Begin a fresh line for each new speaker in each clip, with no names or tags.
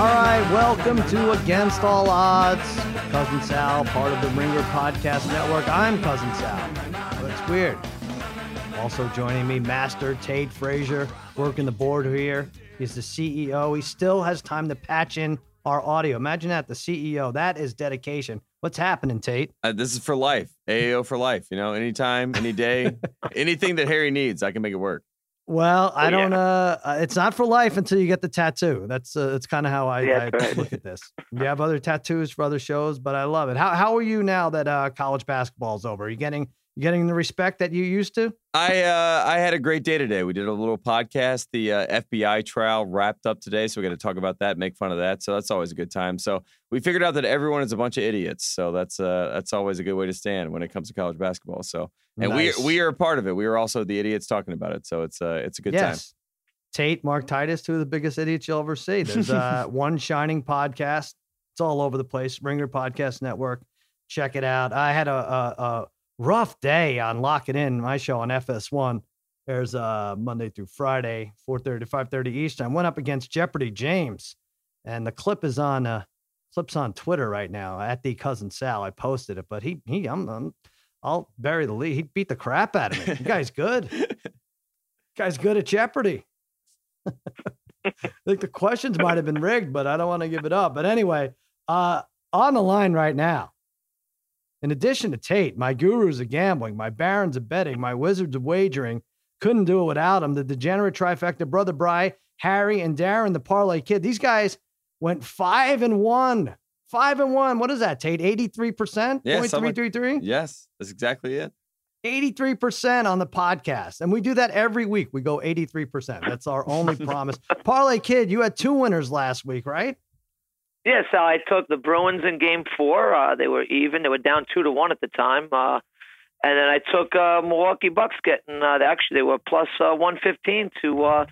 All right, welcome to Against All Odds. Cousin Sal, part of the Ringer Podcast Network. I'm Cousin Sal. That's weird. Also joining me, Master Tate Frazier, working the board here. He's the CEO. He still has time to patch in our audio. Imagine that, the CEO. That is dedication. What's happening, Tate?
Uh, this is for life. AAO for life. You know, anytime, any day, anything that Harry needs, I can make it work.
Well, I don't. Uh, uh, it's not for life until you get the tattoo. That's uh, that's kind of how I,
Yeah,
I
right.
look at this. You have other tattoos for other shows, but I love it. How how are you now that uh, college basketball's over? Are you getting getting the respect that you used to?
I uh, I had a great day today. We did a little podcast. The uh, FBI trial wrapped up today, so we got to talk about that, make fun of that. So that's always a good time. So we figured out that everyone is a bunch of idiots. So that's uh, that's always a good way to stand when it comes to college basketball. So and
Nice.
we we are a part of it. We are also the idiots talking about it. So it's uh, it's a good time.
yes. Tate, Mark Titus, two of the biggest idiots you'll ever see. There's uh, one shining podcast. It's all over the place. Ringer Podcast Network. Check it out. I had a, a, a rough day on Lock It In, my show on FS1. There's uh, Monday through Friday, 4:30 to 5:30 Eastern. I went up against Jeopardy James, and the clip is on uh, clips on Twitter right now at the cousin Sal. I posted it, but he he I'm, I'm I'll bury the lead. He beat the crap out of me. You guy's good. guy's good at Jeopardy. I think the questions might have been rigged, but I don't want to give it up. But anyway, uh, on the line right now, in addition to Tate, my gurus of gambling, my barons of betting, my wizards of wagering, couldn't do it without him. The degenerate trifecta, brother Bry, Harry, and Darren, the parlay kid. These guys went five and one. Five and one. What is that, Tate? 83%?
Yeah,
Point
something
three
like-
three three?
Yes, that's exactly it.
83% on the podcast. And we do that every week. We go 83%. That's our only promise. Parlay Kid, you had two winners last week, right?
Yeah, so I took the Bruins in Game Four. Uh, they were even; they were down two to one at the time. Uh, and then I took uh, Milwaukee Bucks getting. Uh, they actually, they were plus uh, one fifteen to uh,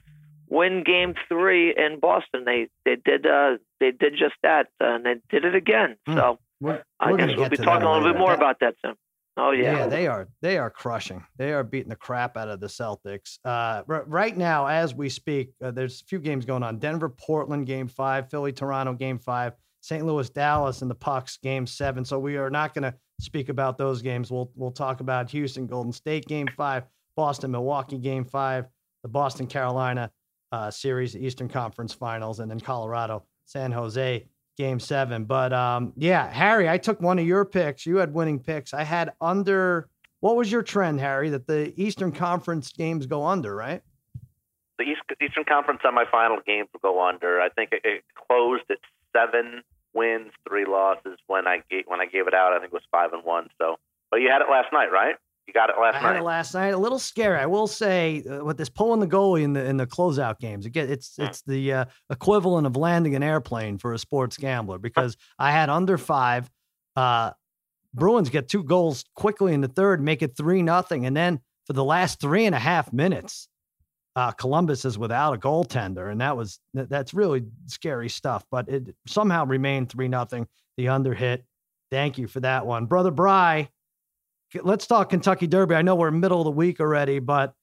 win Game Three in Boston. They they did uh, they did just that, uh, and they did it again.
Hmm.
So
We're,
I
we're
guess we'll be talking a little bit more
That-
about that soon. Oh
Yeah.
yeah,
they are. They are crushing. They are beating the crap out of the Celtics. Uh, r- right now, as we speak, uh, there's a few games going on. Denver, Portland, Game Five. Philly, Toronto, Game Five. St. Louis, Dallas, and the Pucks, Game Seven. So we are not going to speak about those games. We'll we'll talk about Houston, Golden State, Game Five. Boston, Milwaukee, Game Five. The Boston, Carolina uh, series, Eastern Conference Finals, and then Colorado, San Jose, Game Seven. But um, yeah, Harry, I took one of your picks. You had winning picks. I had under. What was your trend, Harry? That the Eastern Conference games go under, right?
the East, Eastern Conference semifinal games will go under. I think it, it closed at seven wins, three losses. When I gave when I gave it out, I think it was five and one. So, but you had it last night, right? You got it last
I had
night.
it last night. A little scary, I will say, uh, with this pulling the goalie in the in the closeout games. Again, it's
Mm.
it's the uh, equivalent of landing an airplane for a sports gambler because I had under five. Uh, Bruins get two goals quickly in the third, make it three nothing, and then for the last three and a half minutes, uh, Columbus is without a goaltender, and that was that- that's really scary stuff. But it somehow remained three nothing. The under hit. Thank you for that one, brother Bry let's talk Kentucky Derby. I know we're middle of the week already, but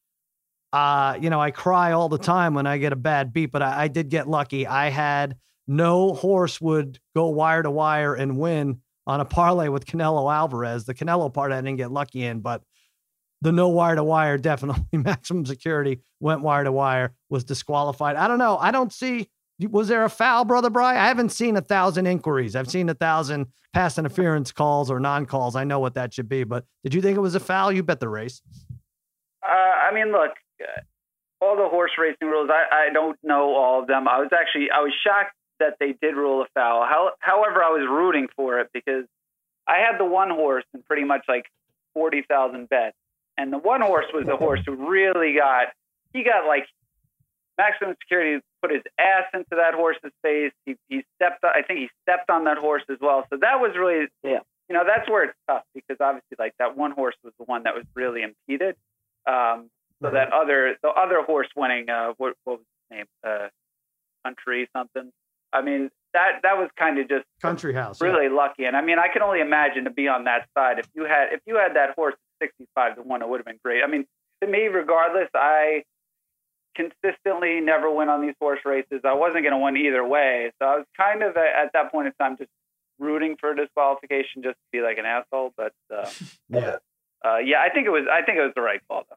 uh, you know, I cry all the time when I get a bad beat, but I, I did get lucky. I had no horse would go wire to wire and win on a parlay with Canelo Alvarez. The Canelo part I didn't get lucky in, but the no wire to wire definitely maximum security went wire to wire was disqualified. I don't know. I don't see. Was there a foul, brother Bry? I haven't seen a thousand inquiries. I've seen a thousand pass interference calls or non calls. I know what that should be, but did you think it was a foul? You bet the race.
Uh, I mean, look, uh, all the horse racing rules. I, I don't know all of them. I was actually I was shocked that they did rule a foul. How, however, I was rooting for it because I had the one horse in pretty much like forty thousand bets, and the one horse was the horse who really got he got like maximum security put his ass into that horse's face. He he stepped I think he stepped on that horse as well. So that was really
Yeah.
You know that's where it's tough because obviously like that one horse was the one that was really impeded. Um, so that other the other horse winning uh what what was his name uh country something. I mean that that was kind of just
Country House. yeah.
really lucky. And I mean, I can only imagine to be on that side. If you had if you had that horse at 65 to one, it would have been great. I mean, to me, regardless, I consistently never win on these horse races. I wasn't going to win either way, so I was kind of at that point in time just rooting for disqualification just to be like an asshole. But uh,
Yeah.
uh, yeah, I think it was I think it was the right call. Though.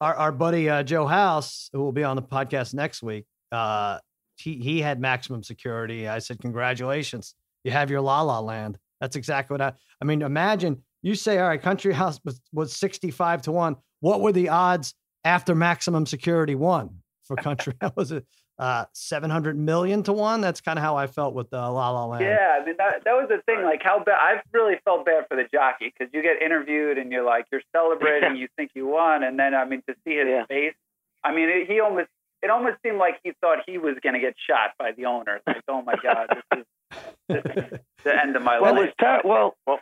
Our, our buddy uh, Joe House, who will be on the podcast next week, uh, he he had maximum security. I said, "Congratulations, you have your La La Land." That's exactly what I. I mean, imagine you say, "All right, Country House was was sixty five to one." What were the odds after maximum security won for Country? That was it uh, seven hundred million to one? That's kind of how I felt with the La La Land.
Yeah, I mean that that was the thing. Like how bad I've really felt bad for the jockey because you get interviewed and you're like you're celebrating, you think you won, and then I mean to see his
Yeah.
face. I mean it, he almost it almost seemed like he thought he was going to get shot by the owner. Like oh my god, this is, this is the end of my
Well, it
life.
was ter- well, well,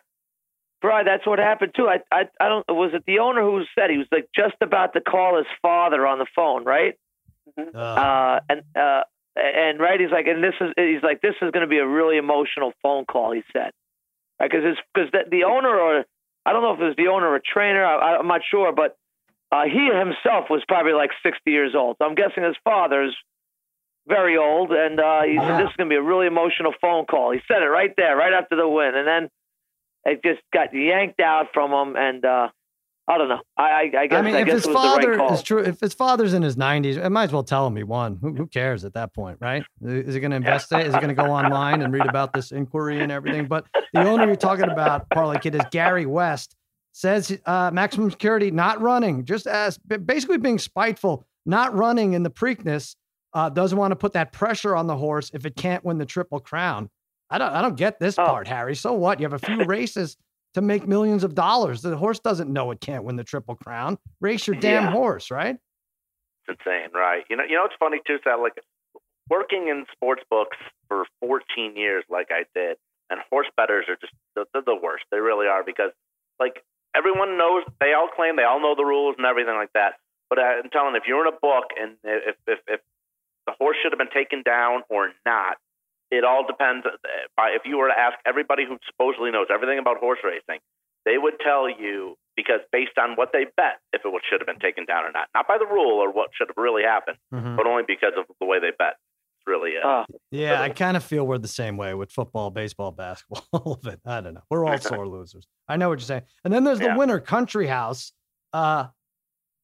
Brian, that's what happened too. I, I, I don't. Was it the owner who said he was like just about to call his father on the phone, right?
Ugh.
Uh, and uh, and right, he's like, and this is, he's like, this is going to be a really emotional phone call. He said, because it's because the, the owner or I don't know if it was the owner or a trainer. I, I'm not sure, but uh, he himself was probably like 60 years old. So I'm guessing his father's very old, and uh, he said this is going to be a really emotional phone call. He said it right there, right after the win, and then it just got yanked out from him, and uh, I don't know. I, I, I guess
I mean,
I
if his
the right
father is true, if his father's in his nineties, I might as well tell him he won. Who, who cares at that point, right? Is he going to investigate? Is he going to go online and read about this inquiry and everything? But the owner you're talking about, Parlay Kid, is Gary West. Says uh, maximum security not running, just as basically being spiteful, not running in the Preakness. Uh, doesn't want to put that pressure on the horse if it can't win the Triple Crown. I don't, I don't get this
Oh.
part, Harry. So what? You have a few races to make millions of dollars. The horse doesn't know it can't win the Triple Crown. Race your damn
Yeah.
horse, right?
It's insane, right? You know, you know, it's funny too, Sal. Like working in sports books for 14 years, like I did, and horse bettors are just they're, the worst. They really are because, like, everyone knows. They all claim they all know the rules and everything like that. But uh, I'm telling, you, if you're in a book and if if if the horse should have been taken down or not, it all depends. uh, By if you were to ask everybody who supposedly knows everything about horse racing, they would tell you because based on what they bet, if it would, should have been taken down or not, not by the rule or what should have really happened, but only because of the way they bet. It's really uh,
Uh,
Yeah, I kind of feel we're the same way with football, baseball, basketball, all of it. I don't know. We're all sore losers. I know what you're saying. And then there's the
Yeah.
winner, Country House. Uh,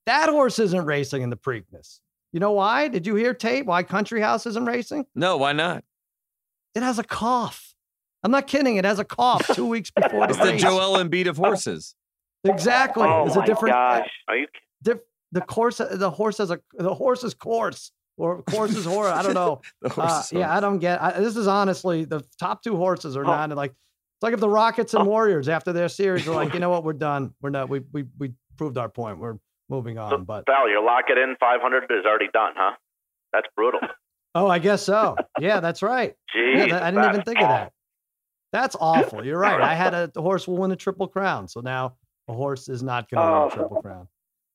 that horse isn't racing in the Preakness. You know why? Did you hear Tate? Why Country House isn't racing?
No, why not?
It has a cough. I'm not kidding. It has a cough two weeks before the
It's the
race.
Joel Embiid of horses.
Exactly.
oh
it's a
my
different.
gosh!
are you
diff- the course the horse has a the horse's course or course's horse. I don't know.
The
Uh,
horses.
yeah, I don't get. I, this is honestly the top two horses are
Oh.
not like. It's like if the Rockets and Warriors after their series are like, you know what, we're done. We're not. We we we proved our point. We're moving
So,
on. But
Sal, your lock it in 500 is already done, huh? That's brutal.
Oh, I guess so. Yeah, that's right.
Jeez,
Yeah, that, I didn't even think of that. That's awful. You're right. I had a the horse will win a triple crown. So now a horse is not going to win
Oh.
a triple crown.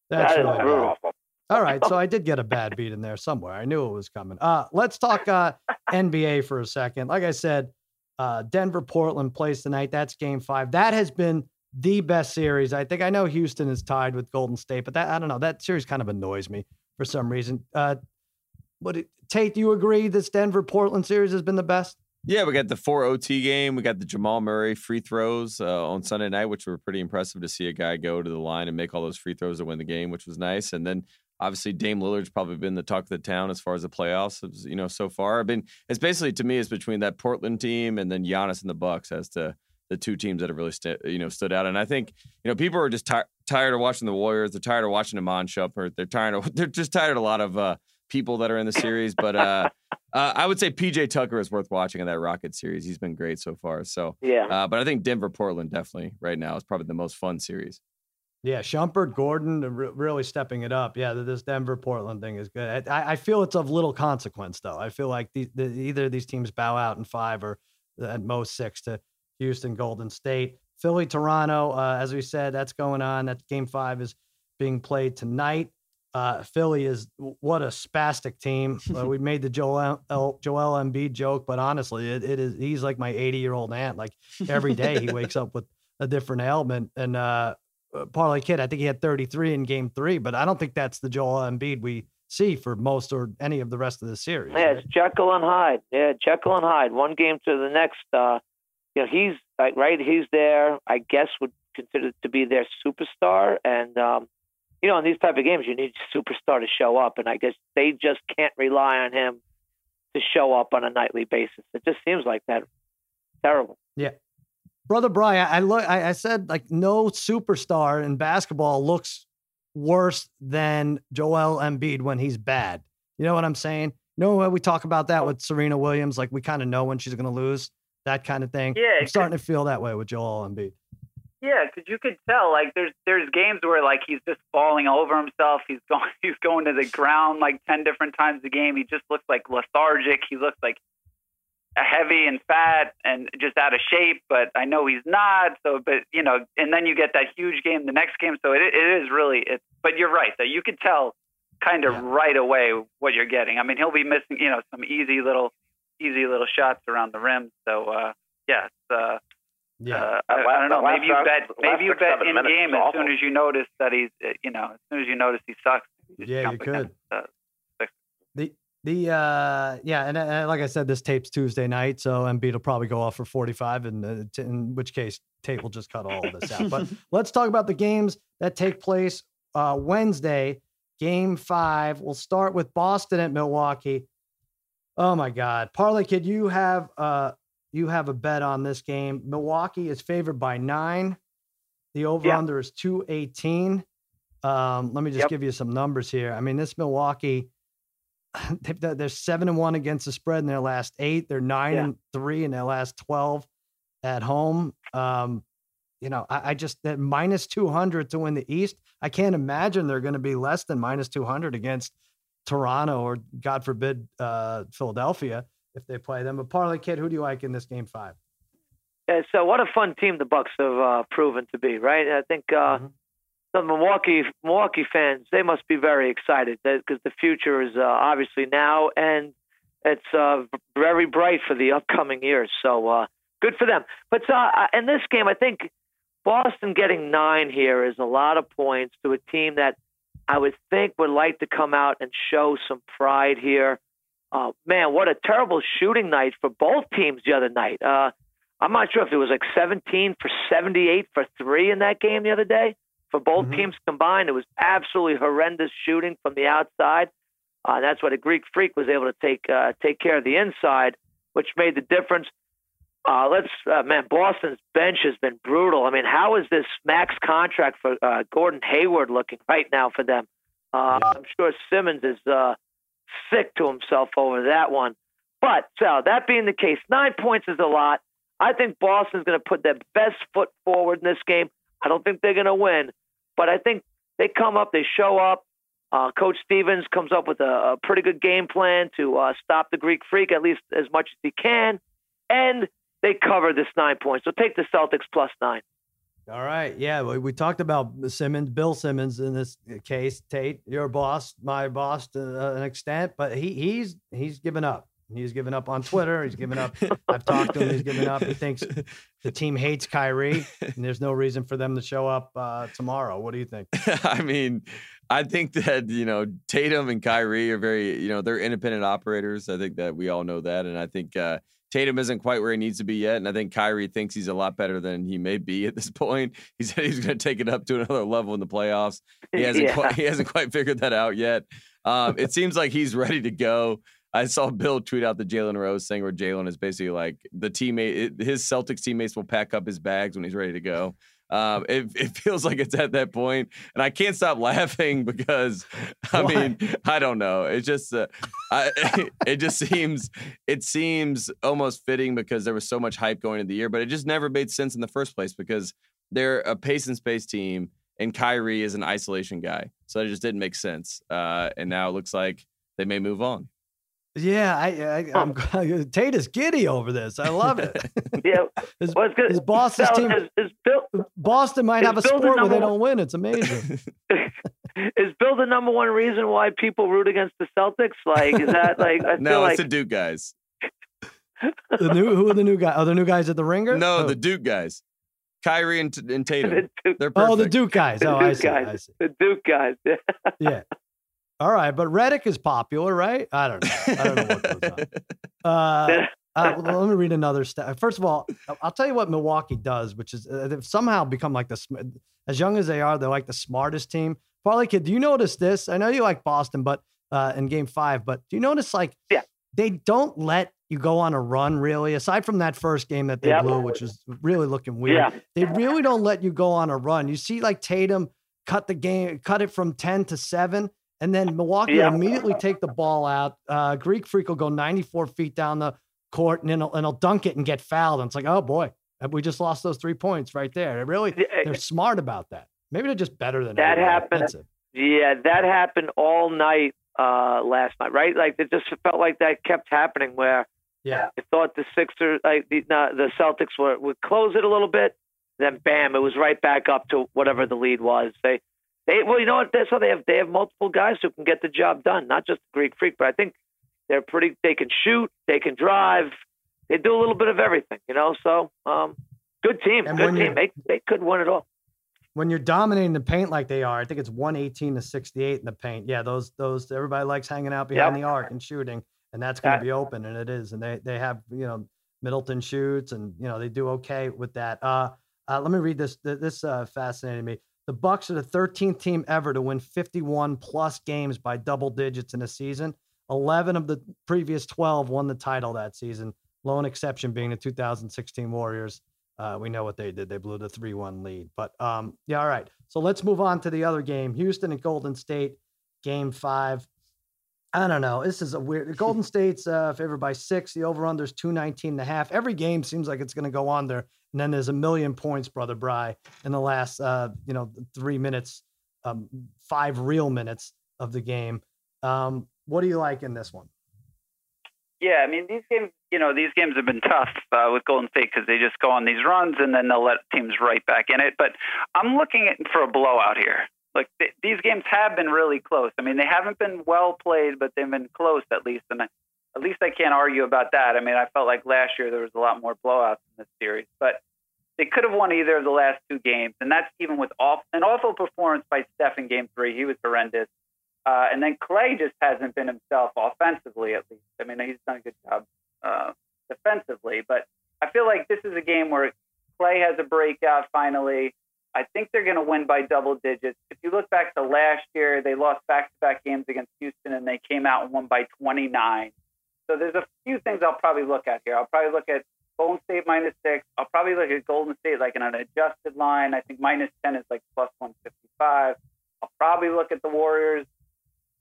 That's
That
really
brutal.
awful.
All right, so I did get a bad beat in there somewhere. I knew it was coming. Uh, let's talk uh, NBA for a second. Like I said, uh, Denver Portland plays tonight. That's Game Five. That has been the best series. I think I know Houston is tied with Golden State, but that I don't know. That series kind of annoys me for some reason. Uh, but Tate, do you agree this Denver Portland series has been the best?
Yeah, we got the four OT game. We got the Jamal Murray free throws uh, on Sunday night, which were pretty impressive to see a guy go to the line and make all those free throws to win the game, which was nice. And then obviously Dame Lillard's probably been the talk of the town as far as the playoffs, you know, so far. I mean, it's basically to me it's between that Portland team and then Giannis and the Bucks as to the two teams that have really st- you know stood out. And I think you know people are just ti- tired of watching the Warriors. They're tired of watching Iman Shumpert. They're tired of they're just tired of a lot of uh, people that are in the series. But uh, uh, I would say PJ Tucker is worth watching in that Rocket series. He's been great so far. So,
Yeah.
uh, but I think Denver Portland definitely right now is probably the most fun series.
Yeah, Shumpert, Gordon, uh, re- really stepping it up. Yeah, this Denver Portland thing is good. I, I feel it's of little consequence, though. I feel like the, the, either of these teams bow out in five or at most six to Houston, Golden State, Philly, Toronto. Uh, as we said, that's going on. That game five is being played tonight. Uh, Philly is what a spastic team. Uh, we made the Joel El, Joel Embiid joke, but honestly, it, it is he's like my 80 year old aunt. Like every day he wakes up with a different ailment, and uh, uh, Parlay Kid, I think he had 33 in game three, but I don't think that's the Joel Embiid we see for most or any of the rest of the series.
Yeah, it's Jekyll and Hyde. Yeah, Jekyll and Hyde. One game to the next. Uh, you know, he's like right. He's there. I guess would consider to be their superstar. And um, you know, in these type of games, you need a superstar to show up. And I guess they just can't rely on him to show up on a nightly basis. It just seems like that. Terrible. Yeah.
Brother Brian, I look. I, I said like no superstar in basketball looks worse than Joel Embiid when he's bad. You know what I'm saying? You know when we talk about that with Serena Williams, like we kind of know when she's going to lose, that kind of thing.
Yeah,
I'm starting to feel that way with Joel Embiid.
Yeah, because you could tell like there's there's games where like he's just falling over himself. He's going he's going to the ground like ten different times a game. He just looks like lethargic. He looks like heavy and fat and just out of shape. But I know he's not. So, but you know, and then you get that huge game the next game. So it it is really it. But you're right that you could tell kind of
Yeah.
right away what you're getting. I mean, he'll be missing you know some easy little easy little shots around the rim. So uh, yeah, it's, uh,
Yeah.
uh,
That
I, I don't know. Maybe you bet. Maybe you bet in game as soon as you notice that he's, uh, you know, as soon as you notice he sucks. you
Yeah, you could.
against, uh,
The the uh yeah, and, uh like I said, this tape's Tuesday night, so Embiid will probably go off for 45, and uh, t- in which case tape will just cut all of this out. But let's talk about the games that take place uh, Wednesday. Game five. We'll start with Boston at Milwaukee. Oh my God, Parlay Kid, you have uh you have a bet on this game. Milwaukee is favored by nine. The over under is 218. Um, let me just
Yep.
give you some numbers here. I mean, this Milwaukee, they're seven and one against the spread in their last eight. They're nine
Yeah.
and three in their last 12 at home. Um, you know, I, I just that minus 200 to win the East. I can't imagine they're going to be less than minus 200 against Toronto or God forbid, uh, Philadelphia if they play them. But Parlay Kid, who do you like in this game five?
Yeah, so what a fun team the Bucks have uh, proven to be, right? I think uh,
Mhm.
the Milwaukee Milwaukee fans they must be very excited because the future is uh, obviously now, and it's uh, very bright for the upcoming years. So uh, good for them. But uh, in this game, I think Boston getting nine here is a lot of points to a team that I would think would like to come out and show some pride here. Uh, man, what a terrible shooting night for both teams the other night. Uh, I'm not sure if it was like 17 for 78 for three in that game the other day for both
Mhm.
teams combined. It was absolutely horrendous shooting from the outside. Uh, that's why the Greek Freak was able to take uh, take care of the inside, which made the difference. Uh, let's uh, man, Boston's bench has been brutal. I mean, how is this max contract for uh, Gordon Hayward looking right now for them? Uh,
Yeah.
I'm sure Simmons is uh, sick to himself over that one. But so that being the case, nine points is a lot. I think Boston's going to put their best foot forward in this game. I don't think they're going to win, but I think they come up, they show up. Uh, Coach Stevens comes up with a, a pretty good game plan to uh, stop the Greek Freak at least as much as he can, and they cover this nine points. So take the Celtics plus nine.
All right. Yeah. We, talked about Simmons, Bill Simmons in this case. Tate, your boss, my boss to an extent, but he he's he's given up. He's given up on Twitter. He's given up. I've talked to him. He's given up. He thinks the team hates Kyrie, and there's no reason for them to show up uh, tomorrow. What do you think?
I mean, I think that, you know, Tatum and Kyrie are very, you know, they're independent operators. I think that we all know that. And I think uh, Tatum isn't quite where he needs to be yet. And I think Kyrie thinks he's a lot better than he may be at this point. He said he's going to take it up to another level in the playoffs. He hasn't,
Yeah.
quite, he hasn't quite figured that out yet. Um, it seems like he's ready to go. I saw Bill tweet out the Jalen Rose thing where Jalen is basically like the teammate, his Celtics teammates will pack up his bags when he's ready to go. Um, it, it feels like it's at that point, and I can't stop laughing because I
Why?
mean I don't know. It just uh, I, it just seems it seems almost fitting because there was so much hype going into the year, but it just never made sense in the first place because they're a pace and space team, and Kyrie is an isolation guy, so it just didn't make sense. Uh, and now it looks like they may move on.
Yeah, I, I I'm Tate is giddy over this. I love it.
Yeah,
His,
well, it's good.
his
Now,
team,
is, is Bill
Boston might
is
have a
Bill the
sport where they
number
don't win. It's amazing.
is Bill the number one reason why people root against the Celtics? Like, is that like? I feel
no,
like
it's the Duke guys.
the new who are the new guys? Are the new guys at the Ringer?
No,
Who?
the oh. Duke guys. Kyrie and, and Tatum.
the Duke,
They're perfect.
oh, the Duke guys.
The
Oh, I see.
guys.
I see.
the Duke guys.
Yeah. All right, but Redick is popular, right? I don't know. I don't know what goes on. Uh, uh, let me read another stat. First of all, I'll tell you what Milwaukee does, which is uh, they've somehow become like the as young as they are, they're like the smartest team. Parlay kid, do you notice this? I know you like Boston, but uh, in Game Five, but do you notice like
yeah.
they don't let you go on a run really? Aside from that first game that they
Yep.
blew, which was really looking weird,
Yeah.
they really don't let you go on a run. You see, like Tatum cut the game, cut it from ten to seven. And then Milwaukee
Yeah.
immediately take the ball out. Uh, Greek Freak will go 94 feet down the court and then he'll, and he'll dunk it and get fouled. And it's like, oh boy, we just lost those three points right there. They really, they're smart about that. Maybe they're just better than
That happened-
it.
Yeah, that happened all night uh, last night, right? Like it just felt like that kept happening where
Yeah.
I thought the Sixers, like the no, the Celtics were would close it a little bit, then bam, it was right back up to whatever the lead was. They, they, well, you know what? That's how they have. They have multiple guys who can get the job done, not just Greek Freak, but I think they're pretty. They can shoot, they can drive, they do a little bit of everything, you know. So, um, good team,
And
good team. They they could win it all.
When you're dominating the paint like they are, I think it's 118 to 68 in the paint. Yeah, those those everybody likes hanging out behind
Yep.
the arc and shooting, and that's going to be open, and it is. And they they have you know Middleton shoots, and you know they do okay with that. Uh, uh let me read this. This uh, fascinated me. The Bucks are the 13th team ever to win 51 plus games by double digits in a season. 11 of the previous 12 won the title that season. Lone exception being the 2016 Warriors. Uh, we know what they did. They blew the 3 1 lead. But um, yeah, all right. So let's move on to the other game Houston and Golden State, game five. I don't know. This is a weird. Golden State's uh, favored by six. The over under is 219 and a half. Every game seems like it's going to go under. And then there's a million points, Brother Bry, in the last, uh, you know, three minutes, um, five real minutes of the game. Um, what do you like in this one?
Yeah, I mean these games. You know, these games have been tough uh, with Golden State because they just go on these runs and then they'll let teams right back in it. But I'm looking at for a blowout here. Like th- these games have been really close. I mean, they haven't been well played, but they've been close at least. And I, at least I can't argue about that. I mean, I felt like last year there was a lot more blowouts in this series, but they could have won either of the last two games, and that's even with an awful performance by Steph in Game Three. He was horrendous. Uh, and then Clay just hasn't been himself offensively, at least. I mean, he's done a good job uh, defensively, but I feel like this is a game where Clay has a breakout finally. I think they're going to win by double digits. If you look back to last year, they lost back-to-back games against Houston, and they came out and won by 29. So there's a few things I'll probably look at here. I'll probably look at Golden State minus six. I'll probably look at Golden State like in an adjusted line. I think minus 10 is like plus 155. I'll probably look at the Warriors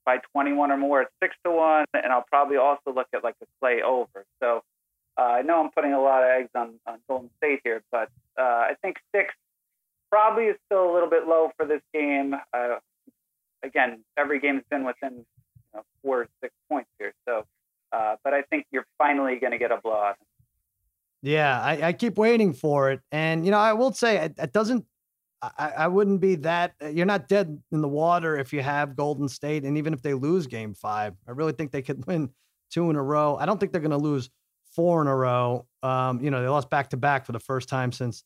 by 21 or more at six to one, and I'll probably also look at like a play over. So uh, I know I'm putting a lot of eggs on, on Golden State here, but uh, I think six probably is still a little bit low for this game. Uh, again, every game's been within you know, four or six points here, so. Uh, but I think you're finally going to get a blowout.
Yeah, I, I keep waiting for it, and you know, I will say it, it doesn't. I, I wouldn't be that. You're not dead in the water if you have Golden State, and even if they lose Game Five, I really think they could win two in a row. I don't think they're going to lose four in a row. Um, you know, they lost back to back for the first time since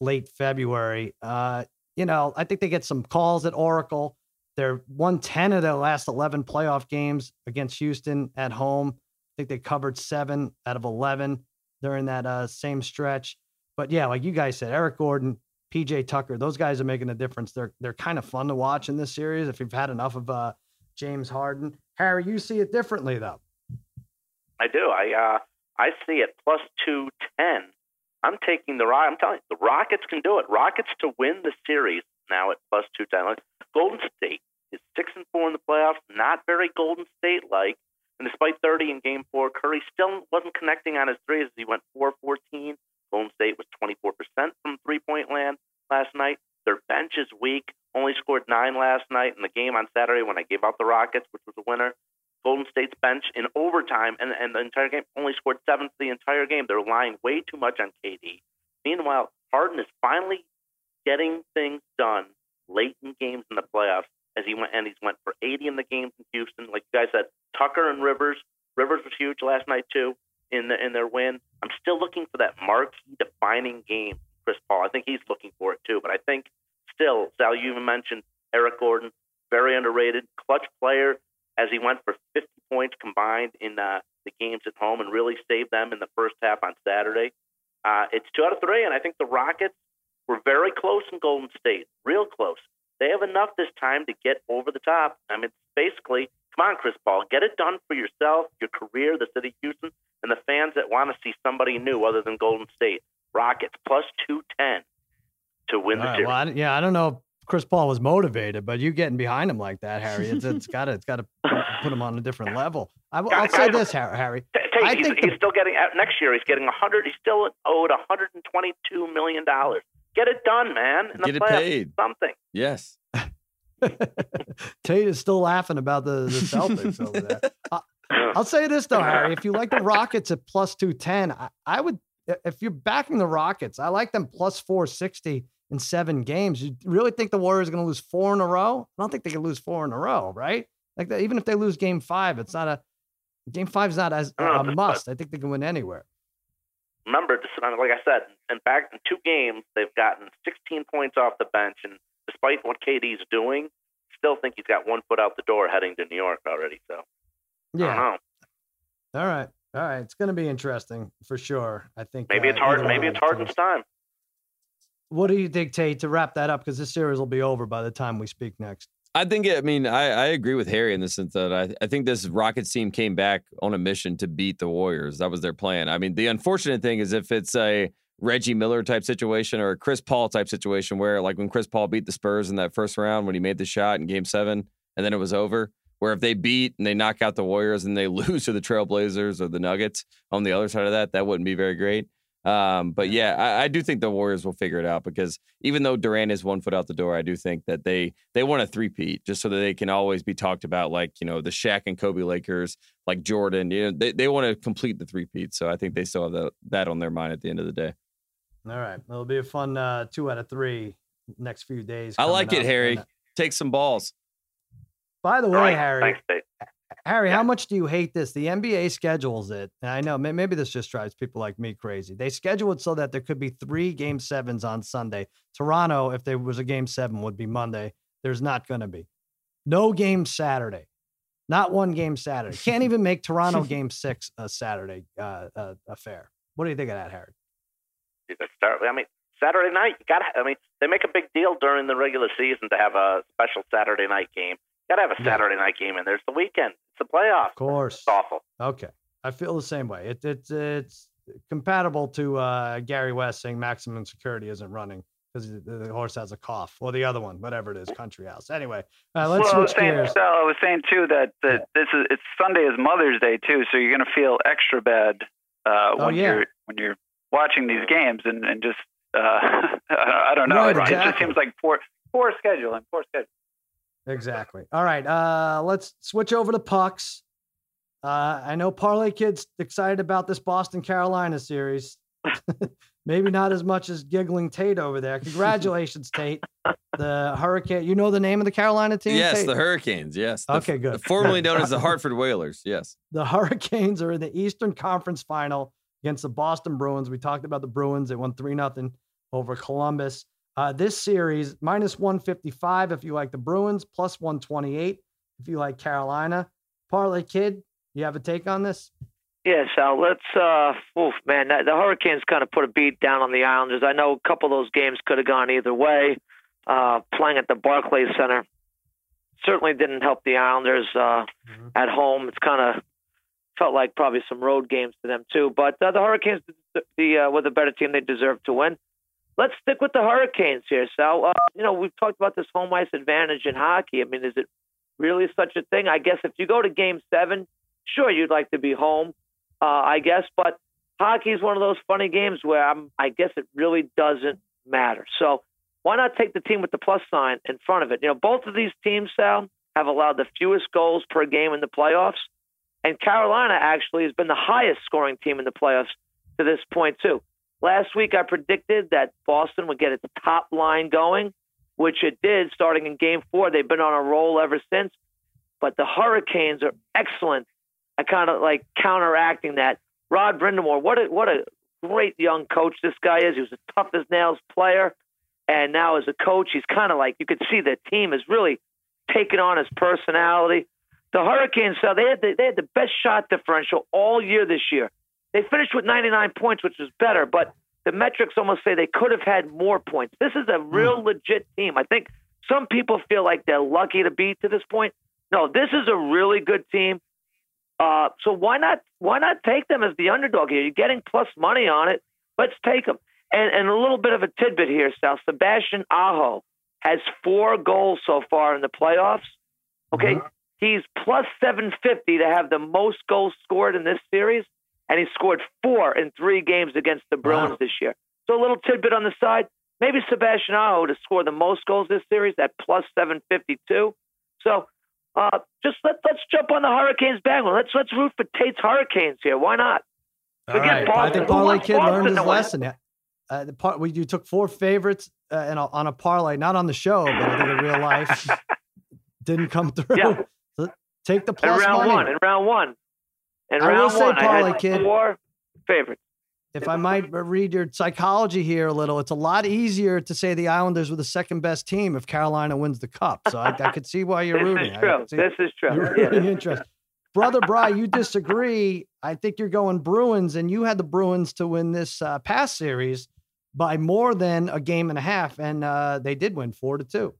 late February. Uh, you know, I think they get some calls at Oracle. They're won 10 of their last 11 playoff games against Houston at home. I think they covered seven out of 11 during that uh, same stretch. But yeah, like you guys said, Eric Gordon, PJ Tucker, those guys are making a difference. They're they're kind of fun to watch in this series if you've had enough of uh, James Harden. Harry, you see it differently though.
I do. I uh, I see it plus two ten. I'm taking the. I'm telling you, the Rockets can do it. Rockets to win the series now at plus two ten. Golden State is six and four in the playoffs. Not very Golden State like. And despite 30 in Game Four, Curry still wasn't connecting on his threes. He went 4-14. Golden State was 24% from three point land last night. Their bench is weak. Only scored nine last night in the game on Saturday when I gave out the Rockets, which was a winner. Golden State's bench in overtime and, and the entire game only scored seven for the entire game. They're relying way too much on KD. Meanwhile, Harden is finally getting things done late in games in the playoffs as he went and he's went for 80 in the games in Houston. Like you guys said, Tucker and Rivers. Rivers was huge last night too in the, in their win. I'm still looking for that marquee defining game. Chris Paul. I think he's looking for it too. But I think still, Sal, you even mentioned Eric Gordon, very underrated, clutch player. as he went for 50 points combined in uh, the games at home and really saved them in the first half on Saturday. Uh, it's two out of three, and I think the Rockets were very close in Golden State, real close. They have enough this time to get over the top. I mean, basically, come on, Chris Paul, get it done for yourself, your career, the city of Houston, and the fans that want to see somebody new other than Golden State. Rockets plus 210 to win
All
the
right,
series.
well, I, yeah, I don't know if Chris Paul was motivated, but you getting behind him like that, Harry, it's, it's got to it's got to put him on a different level. I, will say this, Harry.
T- Tate,
I
he's,
think
he's
the-
still getting out next year. He's getting 100. He's still owed 122 million dollars. Get it done, man. In the
Get it
playoffs,
paid.
Something.
Yes.
Tate is still laughing about the, the Celtics over there. Uh, I'll say this though, Harry. If you like the Rockets at plus two ten, I, I would. If you're backing the Rockets, I like them plus four sixty in seven games. You really think the Warriors are going to lose four in a row? I don't think they can lose four in a row, right? Like that, even if they lose Game Five, it's not a Game Five is not as
I
a must. I think they can win anywhere.
Remember, just, like I said, in fact, in two games they've gotten 16 points off the bench, and despite what KD's doing, still think he's got one foot out the door heading to New York already. So
Yeah. All right. All right. It's going to be interesting for sure. I think
Maybe
uh,
it's hard. Maybe it's
of
hard
those
this time.
What do you think, Tate, to wrap that up? Because this series will be over by the time we speak next.
I think, I mean, I, I agree with Harry in the sense that I, I think this Rockets team came back on a mission to beat the Warriors. That was their plan. I mean, the unfortunate thing is if it's a Reggie Miller type situation or a Chris Paul type situation where, like, when Chris Paul beat the Spurs in that first round when he made the shot in game seven and then it was over, where if they beat and they knock out the Warriors and they lose to the Trailblazers or the Nuggets on the other side of that, that wouldn't be very great. Um, but yeah, I, I do think the Warriors will figure it out because even though Durant is one foot out the door, I do think that they they want a three-peat just so that they can always be talked about like you know the Shaq and Kobe Lakers, like Jordan. You know they, they want to complete the three-peat, so I think they still have that that on their mind at the end of the day.
All right. It'll be a fun uh, two out of three next few days.
I like it,
up.
Harry.
Uh,
Take some balls.
by the way,
All right.
Harry,
Thanks, Tate.
Harry, how much do you hate this? The NBA schedules it. And I know maybe this just drives people like me crazy. They schedule it so that there could be three game sevens on Sunday. Toronto, if there was a game seven, would be Monday. There's not going to be. No game Saturday. Not one game Saturday. Can't even make Toronto game six a Saturday uh, uh, affair. What do you think of that, Harry?
It's start- I mean, Saturday night. You got. I mean, they make a big deal during the regular season to have a special Saturday night game. Got to have a
Yeah.
Saturday night game and there's the weekend. It's the playoffs.
Of course.
It's awful.
Okay. I feel the same way. It, it's it's compatible to uh, Gary West saying maximum security isn't running because the, the horse has a cough, or the other one, whatever it is, country house. Anyway, uh, let's
well, I was
switch
saying,
gears.
Sal, I was saying too that, that this is it's Sunday is Mother's Day too, so you're gonna feel extra bad uh,
Oh,
when
yeah.
you're when you're watching these games and and just uh, I don't know.
Right,
it, it just seems like poor poor scheduling, poor schedule.
Exactly. All right. Uh, let's switch over to pucks. Uh, I know Parlay Kid's excited about this Boston Carolina series. Maybe not as much as giggling Tate over there. Congratulations, Tate. The Hurricane. You know the name of the Carolina team?
Yes,
Tate?
the Hurricanes. Yes. The-
Okay, good.
Formerly known as the Hartford Whalers. Yes.
the Hurricanes are in the Eastern Conference Final against the Boston Bruins. We talked about the Bruins; they won three nothing over Columbus. Uh, this series minus one fifty five if you like the Bruins, plus one twenty eight if you like Carolina. Parlay Kid, you have a take on this?
Yeah, Sal, let's, uh, oof, man, that, the Hurricanes kind of put a beat down on the Islanders. I know a couple of those games could have gone either way. Uh, playing at the Barclays Center certainly didn't help the Islanders uh, at home. It's kind of felt like probably some road games to them too. But uh, the Hurricanes, the uh, were the better team. They deserve to win. Let's stick with the Hurricanes here, Sal. Uh, you know, we've talked about this home ice advantage in hockey. I mean, is it really such a thing? I guess if you go to Game Seven, sure, you'd like to be home. Uh, I guess, but hockey is one of those funny games where I'm, I guess it really doesn't matter. So why not take the team with the plus sign in front of it? You know, both of these teams, Sal, have allowed the fewest goals per game in the playoffs, and Carolina actually has been the highest scoring team in the playoffs to this point too. Last week, I predicted that Boston would get its top line going, which it did starting in Game Four. They've been on a roll ever since. But the Hurricanes are excellent at kind of like counteracting that. Rod Brind'Amour, what a what a great young coach this guy is. He was a tough as nails player, and now as a coach, he's kind of like you could see the team is really taking on his personality. The Hurricanes, so they had the, they had the best shot differential all year this year. They finished with 99 points, which is better, but the metrics almost say they could have had more points. This is a real mm. legit team. I think some people feel like they're lucky to be to this point. No, this is a really good team. Uh, so why not why not take them as the underdog here? You're getting plus money on it. Let's take them. And, and a little bit of a tidbit here, Sal. Sebastian Aho has four goals so far in the playoffs. Okay, mm-hmm. He's plus 750 to have the most goals scored in this series, and he scored four in three games against the Bruins wow. this year. So a little tidbit on the side. Maybe Sebastian Aho to score the most goals this series at plus 752. So uh, just let, let's jump on the Hurricanes bandwagon. Let's let's root for Tate's Hurricanes here. Why not?
All right. I think Parlay Kid learned his lesson. Yeah. Uh, the part you took four favorites uh, a, on a parlay, not on the show, but I think in real life didn't come through.
Yeah.
Take the plus
in round
money.
one. In round one. In
I
round
will say,
one,
parlay
I had
kid.
Four favorites.
If I might read your psychology here a little, it's a lot easier to say the Islanders were the second best team if Carolina wins the cup. So I, I could see why you're
this
rooting.
Is true. This is true.
You're
yeah.
interested. Brother Bry, you disagree. I think you're going Bruins, and you had the Bruins to win this uh, past series by more than a game and a half, and uh, they did win four to two.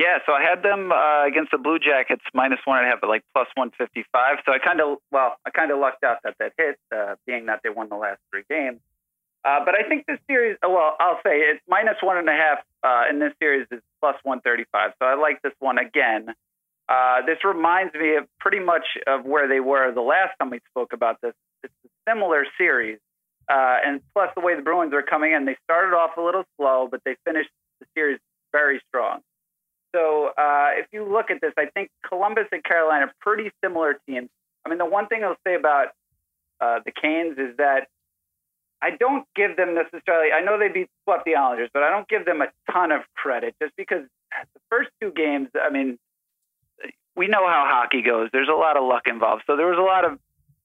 Yeah, so I had them uh, against the Blue Jackets minus one and a half, but like plus one fifty five. So I kind of well, I kind of lucked out that that hit, uh, being that they won the last three games. Uh, but I think this series, uh, well, I'll say it's minus one and a half uh, in this series is plus one thirty five. So I like this one again. Uh, this reminds me of pretty much of where they were the last time we spoke about this. It's a similar series, uh, and plus the way the Bruins are coming in, they started off a little slow, but they finished the series very strong. So uh, if you look at this, I think Columbus and Carolina are pretty similar teams. I mean, the one thing I'll say about uh, the Canes is that I don't give them necessarily. I know they beat swept the Islanders, but I don't give them a ton of credit just because the first two games. I mean, we know how hockey goes. There's a lot of luck involved, so there was a lot of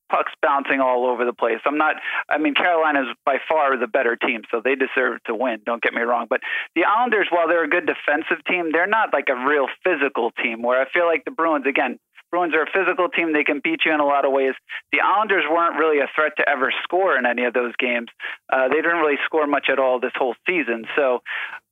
pucks bouncing all over the place. I'm not. I mean, Carolina's by far the better team, so they deserve to win. Don't get me wrong, but the Islanders, while they're a good defensive team, they're not like a real physical team. Where I feel like the Bruins, again, Bruins are a physical team. They can beat you in a lot of ways. The Islanders weren't really a threat to ever score in any of those games. Uh, they didn't really score much at all this whole season. So,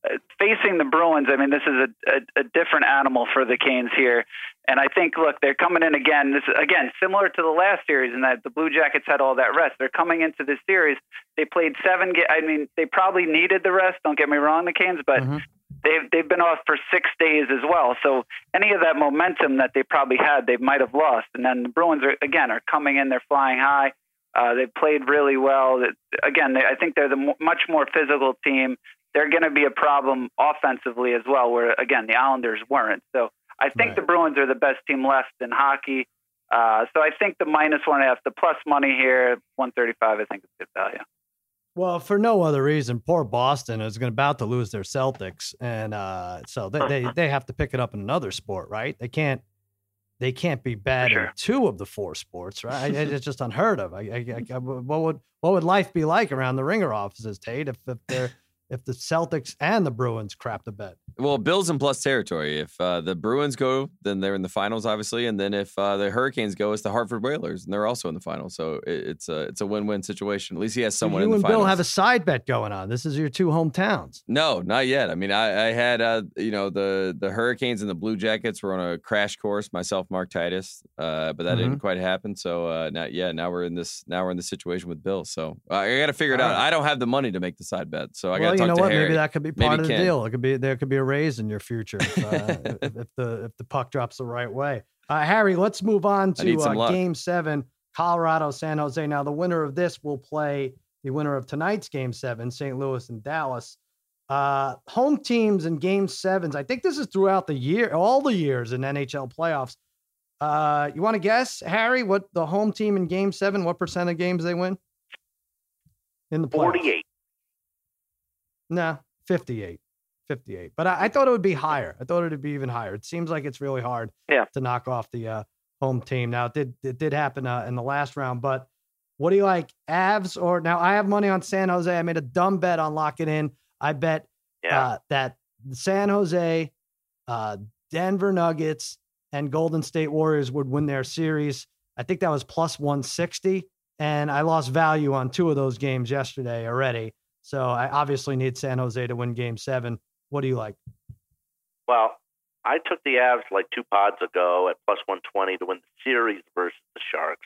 uh, facing the Bruins, I mean, this is a, a, a different animal for the Canes here. And I think, look, they're coming in again. This again similar to the last series in that the Blue Jackets had all that rest. They're coming into this series. They played seven. Ga- I mean, they probably needed the rest. Don't get me wrong, the Canes, but mm-hmm. They've they've been off for six days as well. So any of that momentum that they probably had, they might have lost. And then the Bruins are again are coming in. They're flying high. Uh, they played really well. Again, they, I think they're the much more physical team. They're going to be a problem offensively as well. Where again, the Islanders weren't. So I think right. the Bruins are the best team left in hockey. Uh, so I think the minus one and a half, the plus money here, 135, I think is good value.
Well, for no other reason, poor Boston is going about to lose their Celtics, and uh, so they, they they have to pick it up in another sport, right? They can't they can't be bad sure. in two of the four sports, right? it's just unheard of. I, I, I, what would what would life be like around the ringer offices, Tate, if, if they're if the Celtics and the Bruins crap the bed.
Well, Bills in plus territory. If uh, the Bruins go, then they're in the finals, obviously, and then if uh, the Hurricanes go, it's the Hartford Whalers, and they're also in the finals. So it, it's a it's a win win situation. At least he has someone.
So
you
and
finals.
Bill have a side bet going on. This is your two hometowns.
No, not yet. I mean, I, I had uh, you know the the Hurricanes and the Blue Jackets were on a crash course. Myself, Mark Titus, uh, but that mm-hmm. didn't quite happen. So uh, not yet. Now we're in this. Now we're in the situation with Bill. So uh, I got to figure it All out. Right. I don't have the money to make the side bet, so I got
well,
talk
you know what?
Harry.
Maybe that could be part Maybe of the Ken. deal. It could be there could be a raise in your future if, uh, if the if the puck drops the right way. Uh, Harry, let's move on to uh, Game Seven, Colorado San Jose. Now the winner of this will play the winner of tonight's Game Seven, St. Louis and Dallas. Uh, home teams in Game Sevens. I think this is throughout the year, all the years in NHL playoffs. Uh, you want to guess, Harry, what the home team in Game Seven? What percent of games they win in the playoffs?
Forty-eight.
No, 58. 58. But I, I, thought it would be higher. I thought it would be even higher. It seems like it's really hard
yeah.
to knock off the uh, home team. Now, it did, it did happen uh, in the last round, but what do you like, Avs or now I have money on San Jose. I made a dumb bet on locking in. I bet
yeah.
uh, that San Jose, uh, Denver Nuggets, and Golden State Warriors would win their series. I think that was plus 160. And I lost value on two of those games yesterday already. So I obviously need San Jose to win game seven. What do you like?
Well, I took the Avs like two pods ago at plus 120 to win the series versus the Sharks.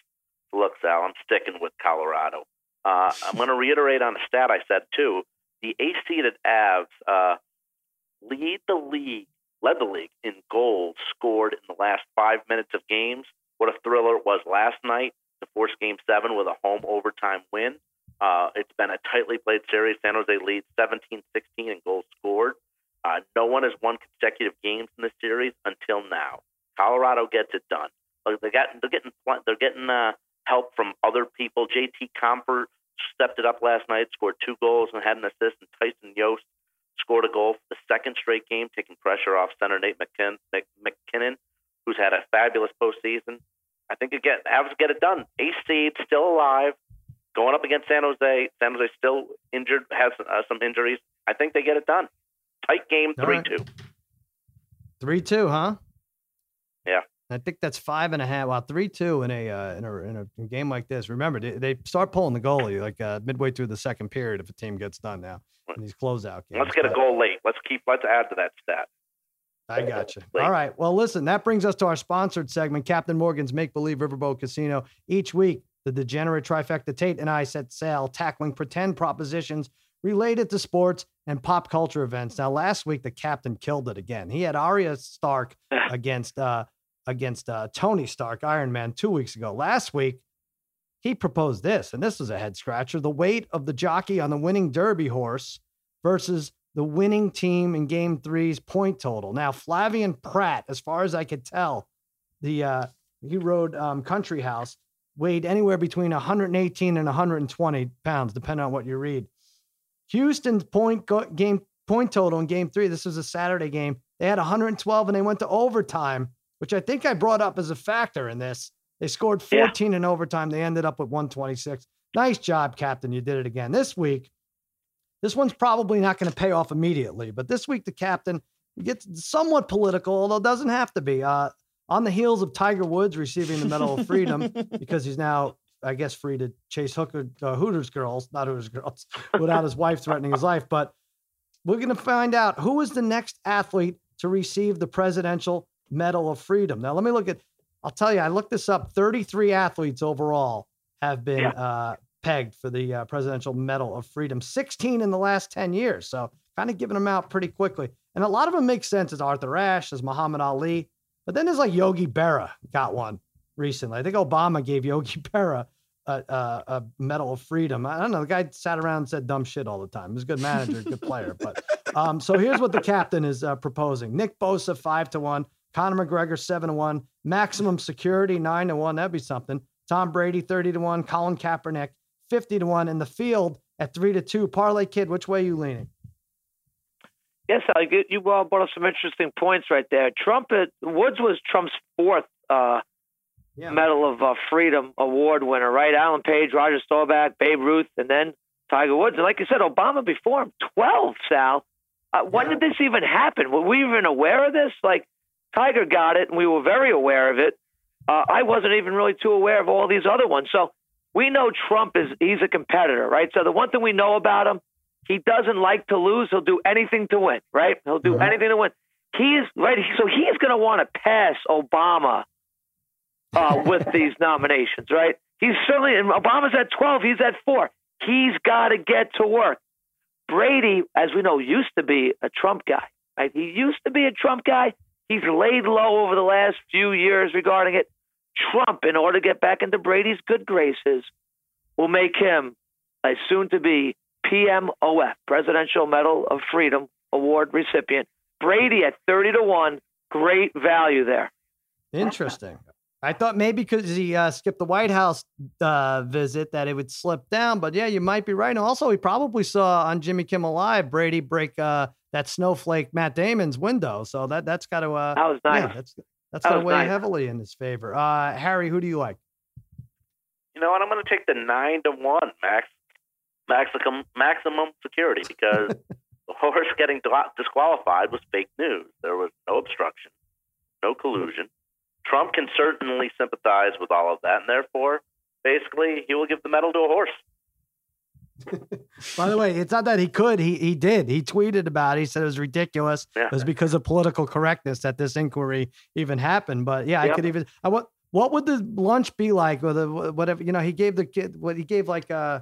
Look, Sal, I'm sticking with Colorado. Uh, I'm going to reiterate on a stat I said too. The ace-seeded Avs uh, lead the league, led the league in goals scored in the last five minutes of games. What a thriller it was last night to force Game Seven with a home overtime win. Uh, it's been a tightly played series. San Jose leads 17-16 in goals scored. Uh, no one has won consecutive games in this series until now. Colorado gets it done. They got, they're getting, they're getting uh, help from other people. JT Compher stepped it up last night, scored two goals and had an assist. And Tyson Jost scored a goal for the second straight game, taking pressure off center Nate McKin- MacKinnon, who's had a fabulous postseason. I think again, Avs get it done. Ace seed, still alive, going up against San Jose. San Jose still injured, has uh, some injuries. I think they get it done. Tight game, three right. two.
Three two, huh?
Yeah.
I think that's five and a half. Well, three two in a uh, in a in a game like this. Remember, they, they start pulling the goalie like uh, midway through the second period if a team gets done now in these closeout games.
Let's get a goal late. Let's keep. Let's add to that stat.
I got you. All right. Well, listen, that brings us to our sponsored segment, Captain Morgan's Make Believe Riverboat Casino. Each week, the degenerate trifecta Tate and I set sail tackling pretend propositions related to sports and pop culture events. Now, last week, the captain killed it again. He had Arya Stark against uh, against uh, Tony Stark, Iron Man, two weeks ago. Last week, he proposed this, and this was a head scratcher the weight of the jockey on the winning Derby horse versus the winning team in game three's point total. Now, Flavien Prat, as far as I could tell, the uh, he rode um, Country House, weighed anywhere between 118 and 120 pounds, depending on what you read. Houston's point go- game point total in game three, this was a Saturday game. They had 112 and they went to overtime which I think I brought up as a factor in this. They scored 14 yeah. in overtime. They ended up with 126. Nice job, Captain. You did it again. This week, this one's probably not going to pay off immediately, but this week, the captain gets somewhat political, although it doesn't have to be. Uh, on the heels of Tiger Woods receiving the Medal of Freedom because he's now, I guess, free to chase hooker, uh, Hooters girls, not Hooters girls, without his wife threatening his life. But we're going to find out who is the next athlete to receive the presidential Medal of Freedom. Now, let me look at, I'll tell you, I looked this up 33 athletes overall have been yeah. uh, pegged for the uh, Presidential Medal of Freedom, 16 in the last 10 years. So, kind of giving them out pretty quickly. And a lot of them make sense. As Arthur Ashe, as Muhammad Ali. But then there's like Yogi Berra got one recently. I think Obama gave Yogi Berra a, a, a, Medal of Freedom. I don't know. The guy sat around and said dumb shit all the time. He's a good manager, good player. But um, so here's what the captain is uh, proposing: Nick Bosa five to one, Conor McGregor, 7 to 1. Maximum security, 9 to 1. That'd be something. Tom Brady, 30 to 1. Colin Kaepernick, 50 to 1. In the field at 3 to 2. Parlay Kid, which way are you leaning?
Yes, get you uh, brought up some interesting points right there. Trump, uh, Woods was Trump's fourth uh, yeah. Medal of uh, Freedom Award winner, right? Alan Page, Roger Staubach, Babe Ruth, and then Tiger Woods. And like you said, Obama before him, 12, Sal. Uh, when yeah. did this even happen? Were we even aware of this? Like, Tiger got it, and we were very aware of it. Uh, I wasn't even really too aware of all these other ones. So we know Trump is he's a competitor, right? So the one thing we know about him, he doesn't like to lose. He'll do anything to win, right? He'll do mm-hmm. anything to win. He's right. So he's going to want to pass Obama uh, with these nominations, right? He's certainly, and Obama's at 12, he's at four. He's got to get to work. Brady, as we know, used to be a Trump guy, right? He used to be a Trump guy. He's laid low over the last few years regarding it. Trump, in order to get back into Brady's good graces, will make him a soon to be PMOF, Presidential Medal of Freedom Award recipient. Brady at 30 to 1, great value there.
Interesting. I thought maybe because he uh, skipped the White House uh, visit that it would slip down, but yeah, you might be right. And also, he probably saw on Jimmy Kimmel Live Brady break uh, that snowflake Matt Damon's window. So that that's got to uh,
that was nice.
Yeah, that's that's that got to weigh nice. heavily in his favor. Uh, Harry, who do you like?
You know what? I'm going to take the nine to one max maximum maximum security because the horse getting disqualified was fake news. There was no obstruction, no collusion. Trump can certainly sympathize with all of that, and therefore, basically, he will give the medal to a horse.
By the way, it's not that he could. He he did. He tweeted about it. He said it was ridiculous.
Yeah.
It was because of political correctness that this inquiry even happened. But yeah, I could even. I what what would the lunch be like or the whatever? You know, he gave the kid what he gave like uh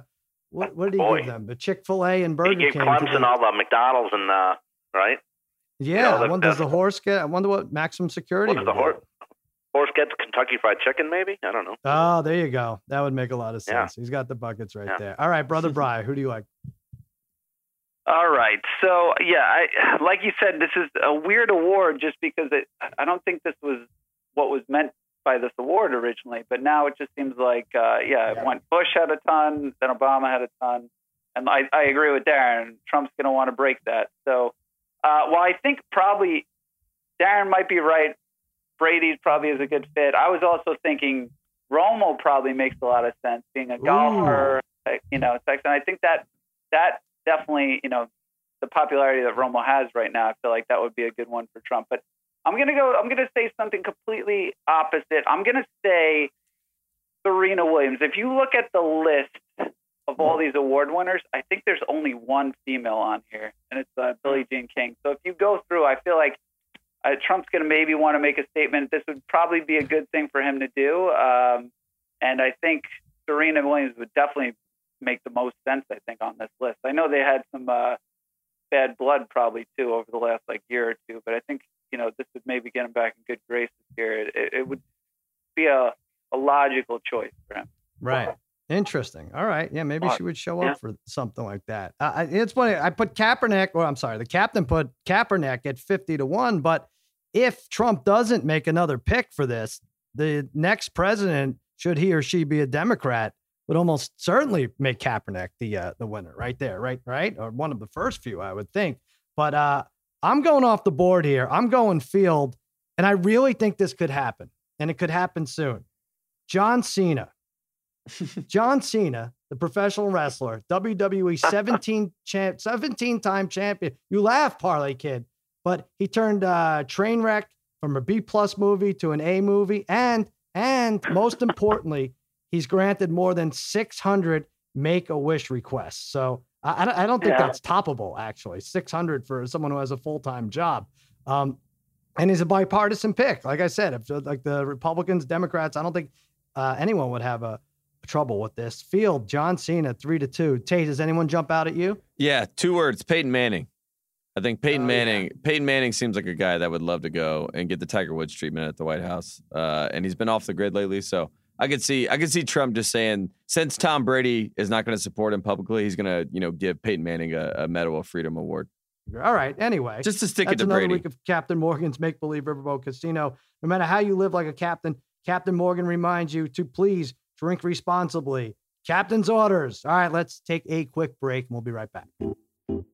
what what did he
Boy.
give them? The Chick Fil A and Burger King.
he gave
King.
Clemson all the McDonald's and uh, right.
yeah,
know,
I
the-
wonder does
the-
horse get? I wonder what maximum security.
What does the horse? Horse gets Kentucky Fried Chicken, maybe. I don't know.
Oh, there you go. That would make a lot of
Yeah.
sense. He's got the buckets right
Yeah.
there. All right, brother Bry, who do you like?
All right. So yeah, I like you said, this is a weird award just because it. I don't think this was what was meant by this award originally, but now it just seems like uh, yeah, it went Bush had a ton, then Obama had a ton, and I, I agree with Darren. Trump's going to want to break that. So uh, while I think probably Darren might be right, Brady probably is a good fit. I was also thinking Romo probably makes a lot of sense, being a golfer, uh, you know, sex, and I think that that definitely, you know, the popularity that Romo has right now, I feel like that would be a good one for Trump. But I'm gonna go. I'm gonna say something completely opposite. I'm gonna say Serena Williams. If you look at the list of all these award winners, I think there's only one female on here, and it's uh, Billie Jean King. So if you go through, I feel like uh, Trump's gonna maybe want to make a statement. This would probably be a good thing for him to do, um, and I think Serena Williams would definitely make the most sense. I think on this list. I know they had some uh, bad blood probably too over the last like year or two, but I think you know this would maybe get him back in good graces here. It, it, would be a, a logical choice for him.
Right. Interesting. All right. Yeah, maybe she would show
Yeah.
up for something like that. Uh, it's funny. I put Kaepernick, or I'm sorry, the captain put Kaepernick at 50 to 1. But if Trump doesn't make another pick for this, the next president, should he or she be a Democrat, would almost certainly make Kaepernick the uh, the winner right there, right? Right? Or one of the first few, I would think. But uh, I'm going off the board here. I'm going field, and I really think this could happen, and it could happen soon. John Cena. John Cena, the professional wrestler, WWE 17 champ, 17 time champion. You laugh, Parlay Kid, but he turned uh, Trainwreck from a B plus movie to an A movie, and and most importantly, he's granted more than 600 Make a Wish requests. So I, I don't- I don't think
Yeah.
that's toppable. Actually, 600 for someone who has a full time job. Um, and he's a bipartisan pick. Like I said, if like the Republicans, Democrats, I don't think uh, anyone would have a trouble with this. Field, John Cena, three to two. Tate, does anyone jump out at you?
Yeah, two words. Peyton Manning. I think Peyton
yeah.
Manning. Peyton Manning seems like a guy that would love to go and get the Tiger Woods treatment at the White House. Uh, and he's been off the grid lately, so I could see I could see Trump just saying since Tom Brady is not going to support him publicly, he's going to you know give Peyton Manning a, a Medal of Freedom award
All right. Anyway,
just to stick
that's
it to
another
Brady.
week of Captain Morgan's Make Believe Riverboat Casino. No matter how you live like a captain, Captain Morgan reminds you to please drink responsibly. Captain's orders. All right, let's take a quick break and we'll be right back.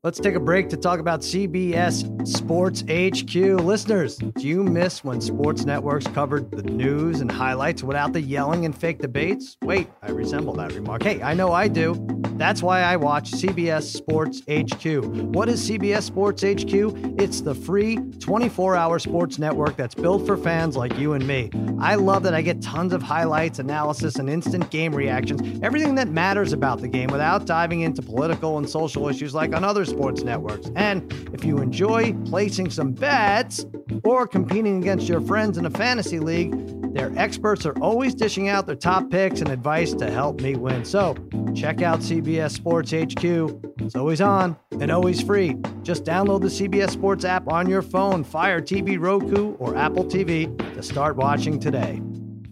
Let's take a break to talk about CBS Sports HQ. Listeners, do you miss when sports networks covered the news and highlights without the yelling and fake debates? Wait, I resemble that remark. Hey, I know I do. That's why I watch CBS Sports HQ. What is CBS Sports HQ? It's the free 24 hour sports network that's built for fans like you and me. I love that I get tons of highlights, analysis, and instant game reactions, everything that matters about the game without diving into political and social issues like on other sports networks. And if you enjoy placing some bets or competing against your friends in a fantasy league, their experts are always dishing out their top picks and advice to help me win. So check out CBS Sports HQ. It's always on and always free. Just download the CBS Sports app on your phone, Fire TV, Roku, or Apple TV to start watching today.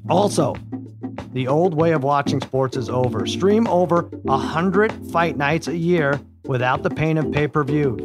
Also, the old way of watching sports is over. Stream over 100 fight nights a year without the pain of pay per view.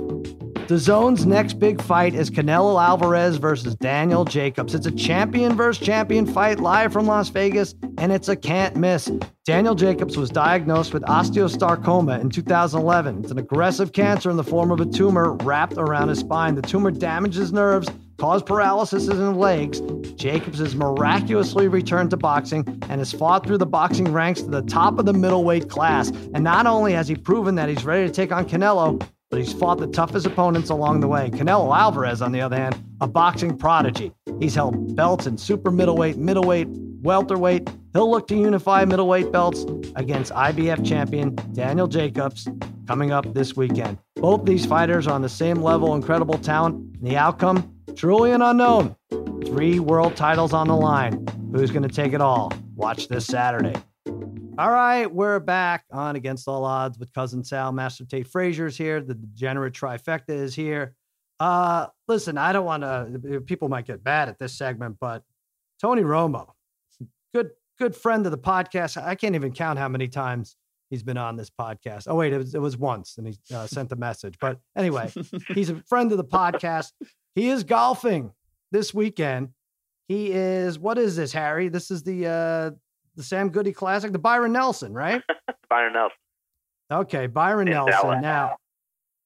The Zone's next big fight is Canelo Alvarez versus Daniel Jacobs. It's a champion versus champion fight live from Las Vegas, and it's a can't miss. Daniel Jacobs was diagnosed with osteosarcoma in 2011. It's an aggressive cancer in the form of a tumor wrapped around his spine. The tumor damages nerves, caused paralysis in his legs. Jacobs has miraculously returned to boxing and has fought through the boxing ranks to the top of the middleweight class. And not only has he proven that he's ready to take on Canelo, but he's fought the toughest opponents along the way. Canelo Alvarez, on the other hand, a boxing prodigy. He's held belts in super middleweight, middleweight, welterweight. He'll look to unify middleweight belts against IBF champion Daniel Jacobs coming up this weekend. Both these fighters are on the same level, incredible talent, and the outcome truly an unknown. Three world titles on the line. Who's going to take it all? Watch this Saturday. All right, we're back on Against All Odds with Cousin Sal. Master Tate Frazier's here. The degenerate trifecta is here. Uh, listen, I don't want to. People might get bad at this segment, but Tony Romo, good good friend of the podcast. I can't even count how many times he's been on this podcast. Oh wait, it was, it was once, and he uh, sent a message. But anyway, he's a friend of the podcast. He is golfing this weekend. He is. What is this, Harry? This is the uh, the Sam Goody Classic, the Byron Nelson, right?
Byron Nelson.
Okay, Byron
In
Nelson.
Dallas.
Now,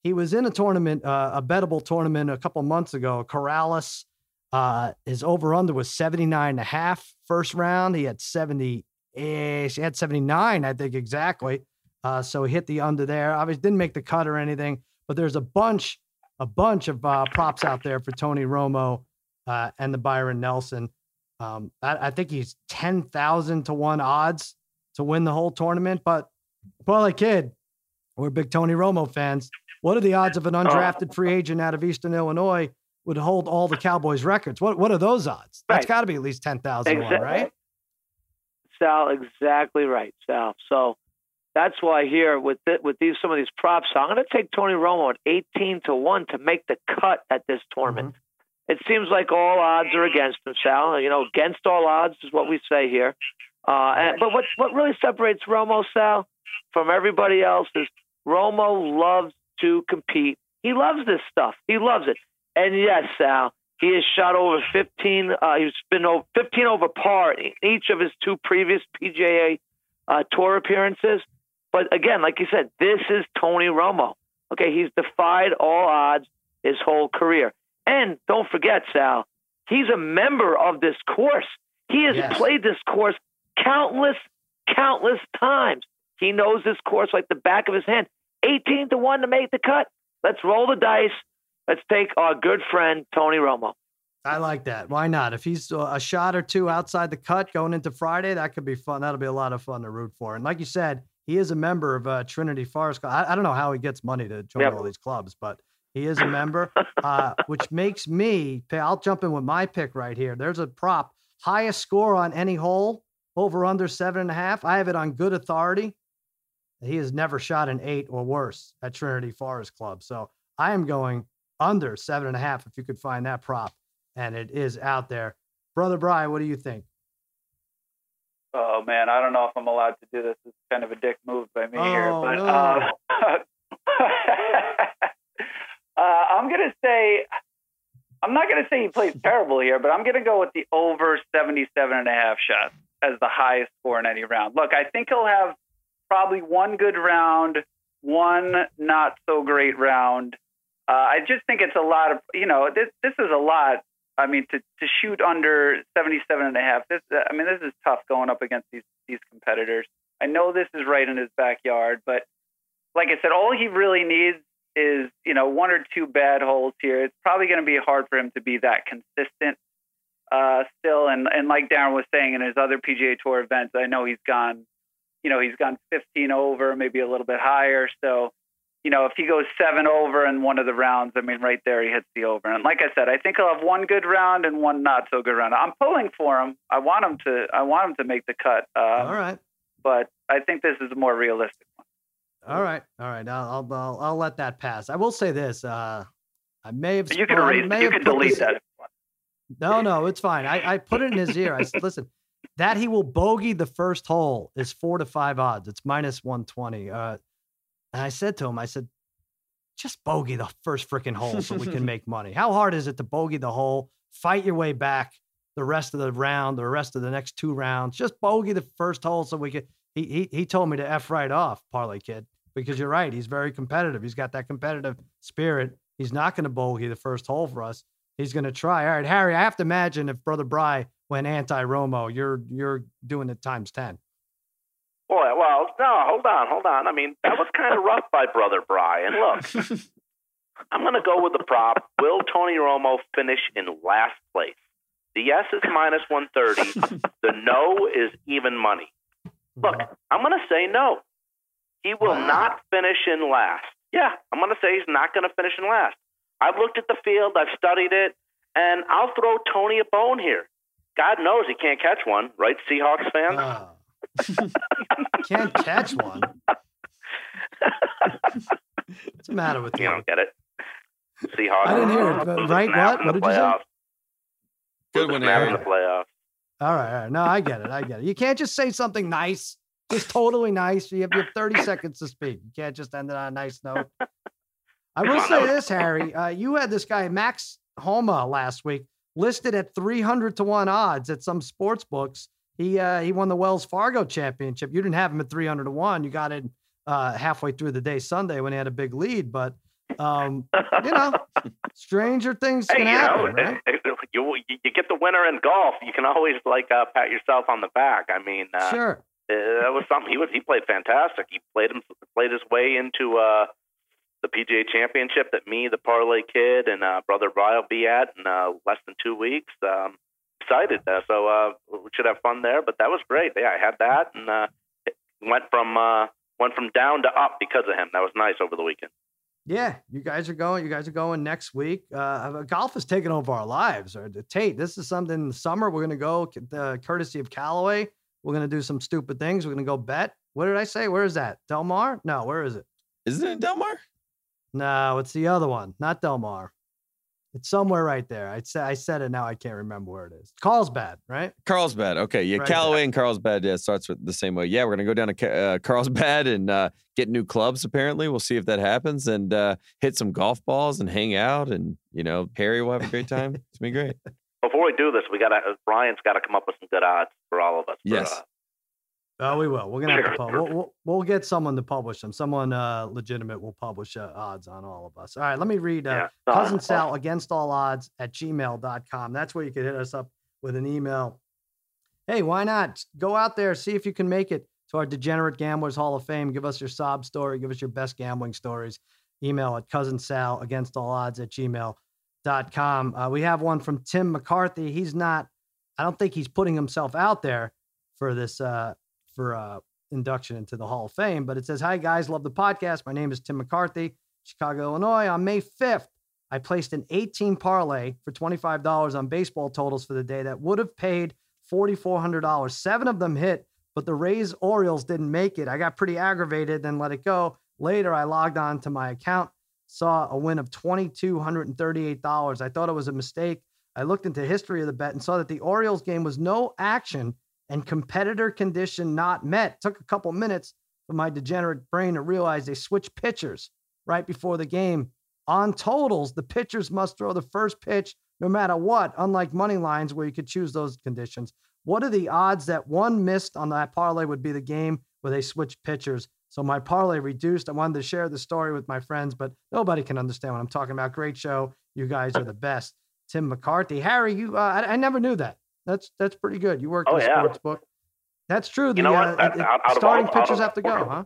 he was in a tournament, uh, a bettable tournament a couple months ago. Corales, uh, his over under was 79 and a half first round. He had 70 ish, he had 79, I think exactly. Uh, so he hit the under there. Obviously, didn't make the cut or anything, but there's a bunch, a bunch of uh, props out there for Tony Romo uh, and the Byron Nelson. Um, I, I think he's 10,000 to one odds to win the whole tournament. But, Parlay Kid, we're big Tony Romo fans. What are the odds of an undrafted free agent out of Eastern Illinois would hold all the Cowboys records? What What are those odds? That's
Right.
got to be at least 10,000 to one,
Exactly.
right?
Sal, exactly right, Sal. So that's why here with th- with these some of these props, I'm going to take Tony Romo at 18 to one to make the cut at this tournament. It seems like all odds are against him, Sal. You know, against all odds is what we say here. Uh, and, but what what really separates Romo, Sal, from everybody else is Romo loves to compete. He loves this stuff. He loves it. And yes, Sal, he has shot over 15. Uh, he's been over 15 over par in each of his two previous PGA uh, Tour appearances. But again, like you said, this is Tony Romo. Okay, he's defied all odds his whole career. And don't forget, Sal, he's a member of this course. He has
Yes.
played this course countless, countless times. He knows this course like the back of his hand. 18 to 1 to make the cut. Let's roll the dice. Let's take our good friend Tony Romo.
I like that. Why not? If he's uh, a shot or two outside the cut going into Friday, that could be fun. That'll be a lot of fun to root for. And like you said, he is a member of uh, Trinity Forest. Club. I, I don't know how he gets money to join
Yep.
all these clubs, but he is a member, uh, which makes me. I'll jump in with my pick right here. There's a prop, highest score on any hole, over under seven and a half. I have it on good authority. He has never shot an eight or worse at Trinity Forest Club. So I am going under seven and a half if you could find that prop and it is out there. Brother Brian, what do you think?
Oh man, I don't know if I'm allowed to do this. It's kind of a dick move by me here,
Oh,
but
no.
uh, uh, I'm gonna say I'm not gonna say he plays terrible here, but I'm gonna go with the over 77 and a half shots as the highest score in any round. Look, I think he'll have probably one good round, one not so great round. Uh, I just think it's a lot of you know this this is a lot I mean, to, to shoot under 77 and a half, this, I mean, this is tough going up against these, these competitors. I know this is right in his backyard, but like I said, all he really needs is, you know, one or two bad holes here. It's probably going to be hard for him to be that consistent uh, still. And, and like Darren was saying in his other PGA Tour events, I know he's gone, you know, he's gone 15 over, maybe a little bit higher. So, you know, if he goes seven over in one of the rounds, I mean, right there he hits the over. And like I said, I think he'll have one good round and one not so good round. I'm pulling for him. I want him to. I want him to make the cut. Um,
all right.
But I think this is a more realistic one.
All right. All right. I'll, I'll, I'll, let that pass. I will say this. Uh, I may have.
You can
well,
erase. You can delete
this-
that. If you want.
No, no, it's fine. I, I put it in his ear. I said, listen, that he will bogey the first hole is four to five odds. It's minus 120. Uh, and I said to him, I said, just bogey the first freaking hole so we can make money. How hard is it to bogey the hole, fight your way back the rest of the round, the rest of the next two rounds? Just bogey the first hole so we could. He, he, he told me to F right off, Parlay Kid, because you're right. He's very competitive. He's got that competitive spirit. He's not going to bogey the first hole for us. He's going to try. All right, Harry, I have to imagine if Brother Bry went anti Romo, you're you're doing it times 10.
Boy, well, no, hold on, hold on. I mean, that was kind of rough by Brother Brian. Look, I'm going to go with the prop. Will Tony Romo finish in last place? The yes is minus 130. the no is even money. Look, I'm going to say no. He will
Wow.
not finish in last. Yeah, I'm going to say he's not going to finish in last. I've looked at the field, I've studied it, and I'll throw Tony a bone here. God knows he can't catch one, right, Seahawks fans?
Can't catch one. What's the matter with
you
you?
don't get it. Seahawks.
I didn't hear it, but right, what? What
the
did you say?
Good
Lose a
one,
snap in
Aaron.
the playoffs.
All right, all right. No, I get it. I get it. You can't just say something nice, just totally nice. You have, you have 30 seconds to speak. You can't just end it on a nice note. I will say this, Harry. Uh, you had this guy, Max Homa, last week, listed at 300 to 1 odds at some sports books. He, uh, he won the Wells Fargo championship. You didn't have him at 300 to 1. You got it uh, halfway through the day Sunday when he had a big lead. But, um, you know, stranger things
Hey,
can
you
happen,
know,
right?
you you get the winner in golf. You can always like uh, pat yourself on the back. I mean, uh,
Sure.
uh, that was something. He was he played fantastic. He played him played his way into uh, the PGA Championship that me, the parlay kid, and uh, brother will be at in uh, less than two weeks. Um, excited, uh, so uh, we should have fun there. But that was great. Yeah, I had that and uh, it went from uh, went from down to up because of him. That was nice over the weekend.
Yeah, you guys are going. You guys are going next week. Uh, golf is taking over our lives. Or Tate, this is something in the summer. We're going to go, uh, courtesy of Callaway. We're going to do some stupid things. We're going to go bet. What did I say? Where is that? Del Mar? No, where is it?
Isn't it Delmar?
No, it's the other one, not Del Mar. It's somewhere right there. I said I said it now. I can't remember where it is. Carlsbad, right?
Carlsbad. Okay. Yeah.
Right
Callaway and Carlsbad. Yeah. Starts with the same way. Yeah. We're going to go down to uh, Carlsbad and uh, get new clubs, apparently. We'll see if that happens and uh, hit some golf balls and hang out. And, you know, Harry will have a great time. It's going to be great.
Before we do this, we got to Brian's got to come up with some good odds for all of us. for,
Yes.
Oh, we will. We're gonna have to pub- we'll, we'll, we'll get someone to publish them. Someone uh, legitimate will publish uh, odds on all of us. All right, let me read uh,
yeah.
Cousin Sal against all odds at gmail.com. That's where you can hit us up with an email. Hey, why not go out there, see if you can make it to our Degenerate Gamblers Hall of Fame. Give us your sob story, give us your best gambling stories. Email at cousin Sal against all odds at gmail.com. Uh, we have one from Tim McCarthy. He's not, I don't think he's putting himself out there for this uh, for uh, induction into the Hall of Fame, but it says, Hi guys, love the podcast. My name is Tim McCarthy, Chicago, Illinois. On May 5th, I placed an 18 parlay for $25 on baseball totals for the day that would have paid $4,400. Seven of them hit, but the Rays Orioles didn't make it. I got pretty aggravated, then let it go. Later, I logged on to my account, saw a win of $2,238. I thought it was a mistake. I looked into history of the bet and saw that the Orioles game was no action and competitor condition not met. Took a couple minutes for my degenerate brain to realize they switched pitchers right before the game. On totals, the pitchers must throw the first pitch no matter what, unlike money lines where you could choose those conditions. What are the odds that one missed on that parlay would be the game where they switched pitchers? So my parlay reduced. I wanted to share the story with my friends, but nobody can understand what I'm talking about. Great show. You guys are the best. Tim McCarthy. Harry, you uh, I, I never knew that. That's that's pretty good. You work
Oh,
in
yeah.
sports book. That's true. The
You know what?
uh, it-
out- out
starting
all-
pitchers have to go, huh?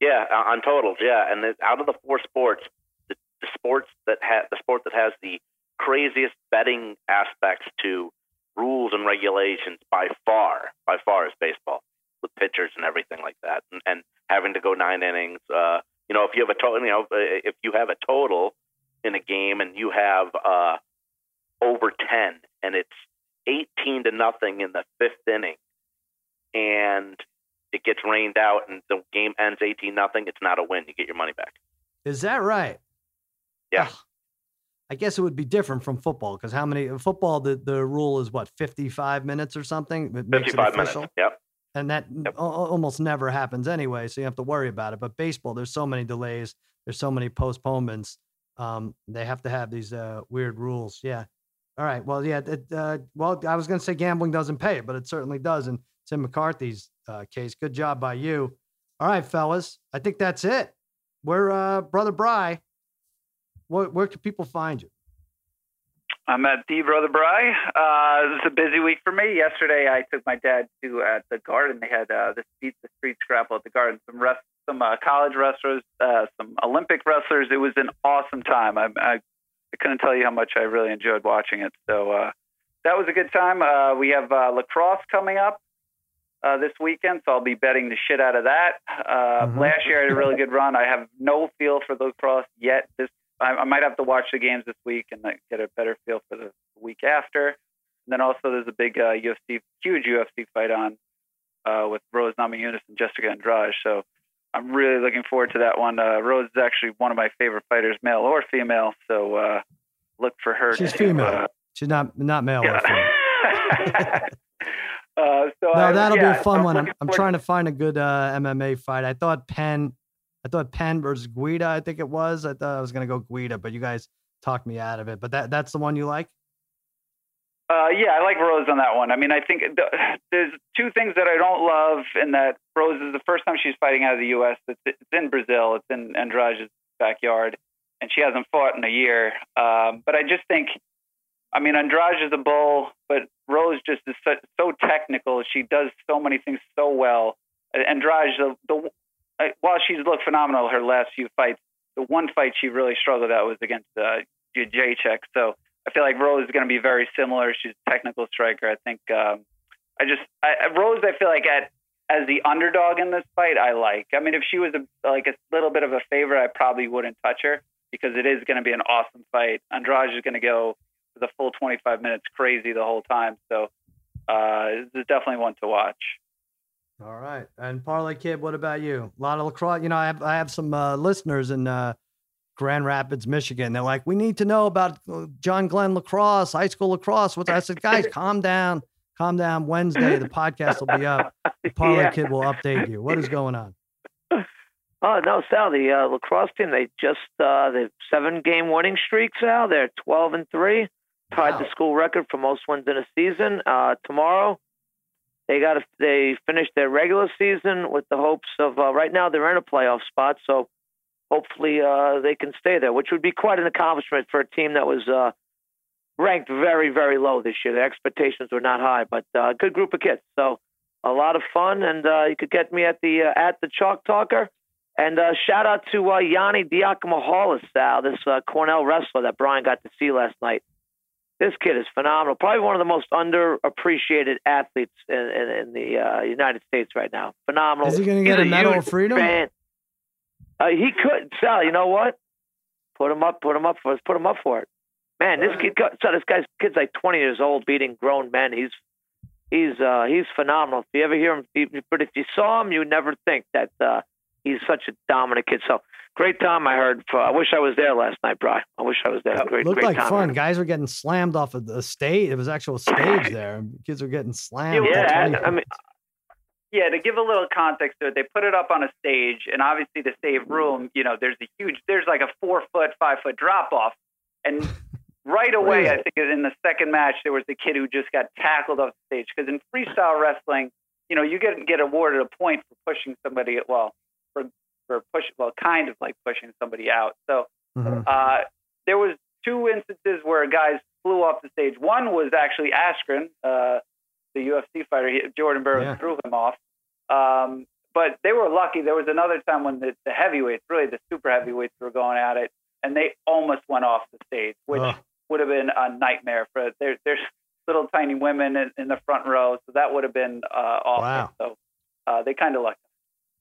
Yeah, on totals, yeah, and out of the four sports, the, the sports that ha- the sport that has the craziest betting aspects to rules and regulations by far, by far is baseball with pitchers and everything like that, and, and having to go nine innings. Uh, you know, if you have a total, you know, if you have a total in a game and you have uh, over ten, and it's eighteen to nothing in the fifth inning, and it gets rained out and the game ends 18 nothing, it's not a win. You get your money back.
Is that right?
Yeah.
Ugh. I guess it would be different from football because how many football the, the rule is what 55 minutes or something it makes it
55 minutes. Yep.
and that
Yep.
al- al- almost never happens anyway so you have to worry about it but baseball there's so many delays there's so many postponements um, they have to have these uh, weird rules yeah all right well yeah it, uh, well i was going to say gambling doesn't pay but it certainly does in tim mccarthy's uh, case good job by you all right fellas i think that's it we're uh, brother bry where, where can people find you
I'm at the Brother Bry. Uh, this is a busy week for me. Yesterday, I took my dad to at the Garden. They had uh, the Beat the Streets Grapple at the Garden. Some rest, some uh, college wrestlers, uh, some Olympic wrestlers. It was an awesome time. I, I, I couldn't tell you how much I really enjoyed watching it. So uh, that was a good time. Uh, we have uh, lacrosse coming up uh, this weekend, so I'll be betting the shit out of that. Uh,
Mhm.
Last year I had a really good run. I have no feel for the lacrosse yet. This I, I might have to watch the games this week and like, get a better feel for the week after. And then also there's a big uh, UFC, huge UFC fight on uh, with Rose Namajunas and Jessica Andrade. So I'm really looking forward to that one. Uh, Rose is actually one of my favorite fighters, male or female. So uh, look for her.
She's
to,
female.
uh,
She's not not male. or female.
yeah. uh, so
No,
I,
that'll
yeah,
be a fun
I'm
one. I'm, I'm trying to find a good uh, MMA fight. I thought Penn, I thought Penn versus Guida. I think it was. I thought I was gonna go Guida, but you guys talked me out of it. But that that's the one you like.
Uh, yeah, I like Rose on that one. I mean, I think the, there's two things that I don't love in that Rose is the first time she's fighting out of the U.S. It's, it's in Brazil. It's in Andrade's backyard, and she hasn't fought in a year. Um, but I just think, I mean, Andrade is a bull, but Rose just is so, so technical. She does so many things so well. Andrade, the, the uh, while she's looked phenomenal her last few fights, the one fight she really struggled at was against uh, Jacek. So. I feel like Rose is going to be very similar. She's a technical striker. I think um, I just I, Rose. I feel like at as the underdog in this fight, I like. I mean, if she was a, like a little bit of a favorite, I probably wouldn't touch her because it is going to be an awesome fight. Andrade is going to go for the full 25 minutes, crazy the whole time. So uh, this is definitely one to watch.
All right. And Parlay Kid, what about you? A lot of lacrosse. You know, I have I have some uh, listeners in uh, Grand Rapids, Michigan. They're like, we need to know about uh, John Glenn lacrosse, high school lacrosse. What's I said, guys, calm down, calm down. Wednesday, the podcast will be up. The Parlay
Yeah.
Kid will update you. What is going on?
Oh no, Sal. The uh, lacrosse team they just uh, the seven game winning streak. Sal, they're twelve and three, tied
Wow.
the school record for most wins in a season. Uh, tomorrow, they got to they finished their regular season with the hopes of uh, right now they're in a playoff spot. So hopefully uh, they can stay there, which would be quite an accomplishment for a team that was uh, ranked very very low this year. The expectations were not high, but uh, good group of kids. So a lot of fun, and uh, you could get me at the uh, at the Chalk Talker. And uh, shout out to uh, Yianni Diakomihalis, Sal, this uh, Cornell wrestler that Brian got to see last night. This kid is phenomenal. Probably one of the most underappreciated athletes in, in, in the uh, United States right now. Phenomenal.
Is he going to get a Medal of Freedom?
fan. Uh, he could, Sal. You know what? Put him up. Put him up for us. Put him up for it. Man, this kid. So this guy's kid's like 20 years old, beating grown men. He's he's uh, he's phenomenal. If you ever hear him, but if you saw him, you would never think that uh, he's such a dominant kid. So great time. I heard. For, I wish I was there last night, Brian. I wish I was there. Great,
Looked
great
like
time.
fun. Guys were getting slammed off of the stage. It was actual stage there. Kids were getting slammed.
Yeah,
I mean,
Yeah, to give a little context to it, they put it up on a stage, and obviously to save room, you know, there's a huge, there's like a four foot, five foot drop off, and right away, I think in the second match there was the kid who just got tackled off the stage because in freestyle wrestling, you know, you get get awarded a point for pushing somebody, well, for for push, well, kind of like pushing somebody out. So
Mhm.
uh, there was two instances where guys flew off the stage. One was actually Askren, uh, the UFC fighter. He, Jordan Burroughs
Yeah.
threw him off. Um, but they were lucky. There was another time when the, the heavyweights, really the super heavyweights, were going at it, and they almost went off the stage, which would have been a nightmare for. There, there's little tiny women in, in the front row, so that would have been uh, awful.
Wow.
So uh, they kind of lucked.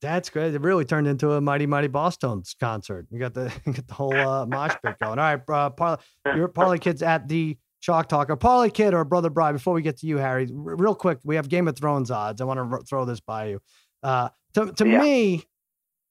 That's great. It really turned into a Mighty Mighty Bosstones concert. You got the you got the whole uh, mosh pit going. All right, uh, Parlay, your Parlay Kids at the Chalk Talker. Parlay Kid or Brother Bry, before we get to you, Harry, r- real quick, we have Game of Thrones odds. I want to r- throw this by you. Uh, to to
Yeah.
me,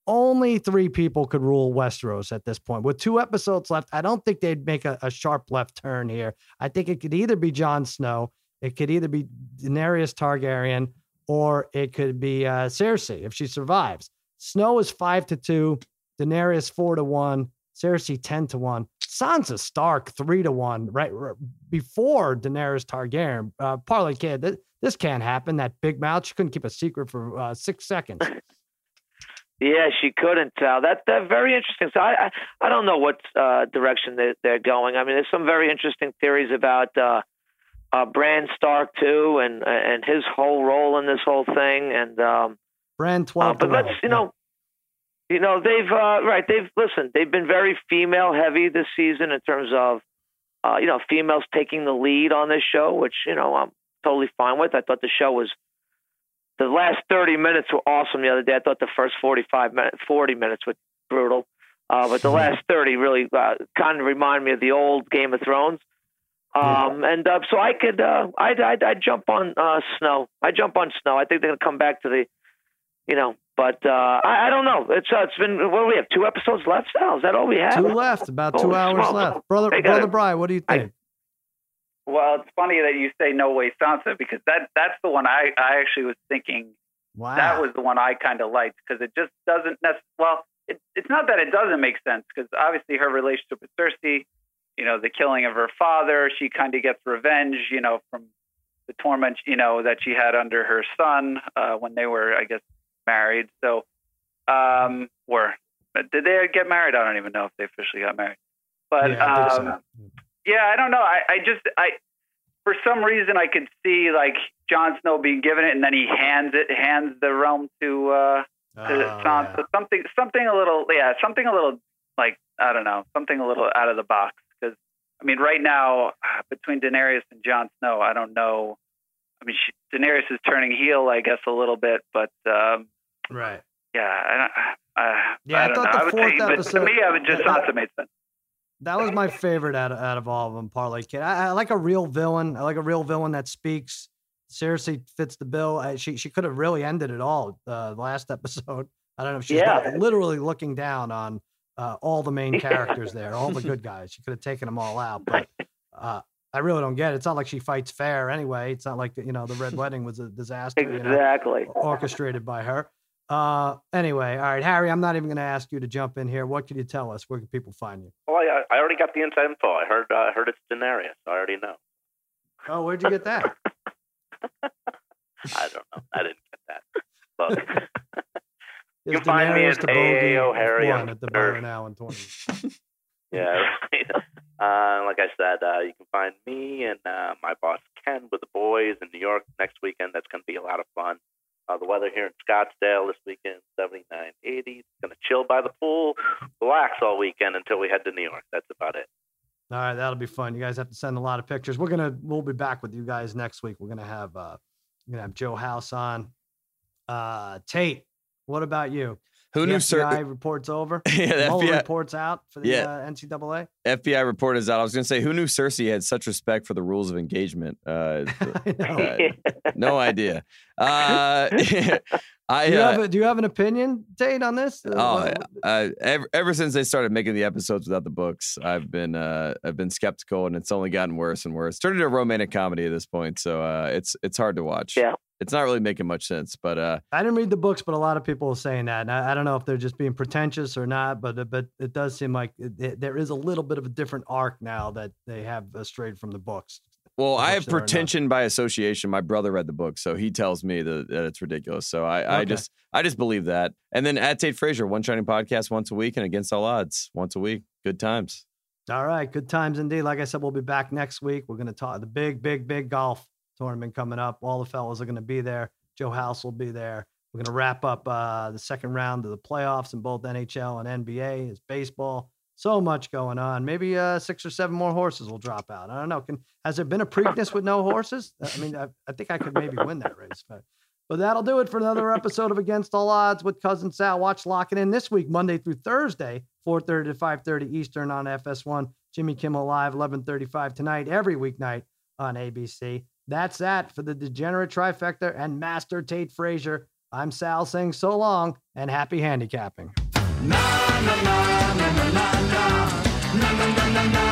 only three people could rule Westeros at this point. With two episodes left, I don't think they'd make a, a sharp left turn here. I think it could either be Jon Snow, it could either be Daenerys Targaryen, or it could be uh, Cersei if she survives. Snow is five to two, Daenerys four to one, Cersei ten to one, Sansa Stark three to one. Right r- before Daenerys Targaryen, uh, Parlay Kid, th- this can't happen. That big mouth, she couldn't keep a secret for uh, six seconds.
Yeah, she couldn't tell. That that very interesting. So I I, I don't know what uh, direction they, they're going. I mean, there's some very interesting theories about uh, uh, Bran Stark too, and and his whole role in this whole thing. And um,
Bran twelve.
uh, but let's you know, you know they've uh, right. They've listen. They've been very female heavy this season in terms of uh, you know females taking the lead on this show, which you know I'm totally fine with. I thought the show was the last 30 minutes were awesome the other day. I thought the first 45 minutes, 40 minutes were brutal. Uh, but the last 30 really uh, kind of remind me of the old Game of Thrones. Um, And uh, so I could, uh, I'd, I'd, I'd jump on uh, Snow. I jump on Snow. I think they're going to come back to the, you know, but uh, I, I don't know. It's uh, it's been what do we have? Two episodes left. Sal? Is that all we have?
Two left. About two hours
smokes.
left. Brother,
They
brother Brian, what do you
I-
think?
Well, it's funny that you say No Way Sansa because that that's the one I I actually was thinking
wow.
that was the one I kind of liked because it just doesn't necessarily. Well, it, it's not that it doesn't make sense because obviously her relationship with Cersei, you know, the killing of her father, she kind of gets revenge, you know, from the torment, you know, that she had under her son uh, when they were, I guess, married. So, um, were did they get married? I don't even know if they officially got married. But
Yeah, I so.
um, yeah, I don't know. I, I just I for some reason I could see like Jon Snow being given it and then he hands it hands the realm to uh to
Oh,
Sansa.
yeah.
Something something a little yeah, something a little like I don't know, something a little out of the box because I mean right now uh, between Daenerys and Jon Snow, I don't know. I mean she, Daenerys is turning heel, I guess a little bit, but um
Right.
yeah, I uh,
Yeah, I
I
thought
know.
the fourth
say,
episode-
to me, I would just
that-
Sansa made sense.
That was my favorite out of, out of all of them, Parlay Kid. I, I like a real villain. I like a real villain that speaks. Seriously, fits the bill. I, she she could have really ended it all uh, the last episode. I don't know if she's
Yeah.
literally looking down on uh, all the main characters there, all the good guys. She could have taken them all out, but uh, I really don't get it. It's not like she fights fair anyway. It's not like you know the Red Wedding was a disaster. you know?
Exactly.
orchestrated by her. Uh, anyway, all right, Harry, I'm not even going to ask you to jump in here. What can you tell us? Where can people find you?
Well, I, I already got the inside info. I heard uh, heard it's Daenerys. I already know.
Oh, where'd you get that?
I don't know. I didn't get that. But
Is
can find me at AAO Harry
one
on
at the bar now in 20.
yeah, uh, like I said, uh, you can find me and uh, my boss Ken with the boys in New York next weekend. That's going to be a lot of fun. Uh, the weather here in Scottsdale this weekend, 79, 80. Going to chill by the pool, relax all weekend until we head to New York. That's about it.
All right, that'll be fun. You guys have to send a lot of pictures. We're gonna we'll be back with you guys next week. We're gonna have uh we're gonna have Joe House on. Uh Tate, what about you?
Who
The
knew
FBI
Cer-
reports over.
yeah, the
Mueller
FBI,
reports out for the
Yeah.
uh, NCAA.
FBI report is out. I was going to say, who knew Cersei had such respect for the rules of engagement? Uh,
I know.
Uh, no idea. Uh, I
do, you
uh,
have a, do you have an opinion, Tate, on this? Uh,
Oh,
what-
ever, ever since they started making the episodes without the books, I've been uh, I've been skeptical, and it's only gotten worse and worse. Turned into a romantic comedy at this point, so uh, it's it's hard to watch.
Yeah.
It's not really making much sense. But uh,
I didn't read the books, but a lot of people are saying that. And I, I don't know if they're just being pretentious or not, but uh, but it does seem like it, it- there is a little bit of a different arc now that they have strayed from the books.
well, I have
there or not.
pretension by association. My brother read the book, so he tells me that, that it's ridiculous. So I, I just I just believe that. And then at Tate Frazier, one shining podcast once a week, and against all odds once a week. Good times.
All right, good times indeed. Like I said, we'll be back next week. We're going to talk the big, big, big golf tournament coming up. All the fellas are going to be there. Joe House will be there. We're going to wrap up uh, the second round of the playoffs in both NHL and NBA. It's baseball. So much going on. Maybe uh, six or seven more horses will drop out. I don't know. Can has there been a Preakness with no horses? I mean, I, I think I could maybe win that race. But, but that'll do it for another episode of Against All Odds with Cousin Sal. Watch Locking In this week, Monday through Thursday, 4.30 to 5.30 Eastern on FS1. Jimmy Kimmel Live, 11.35 tonight, every weeknight on ABC. That's that for the degenerate trifecta and master Tate Frazier. I'm Sal saying so long and happy handicapping.
Na, na, na,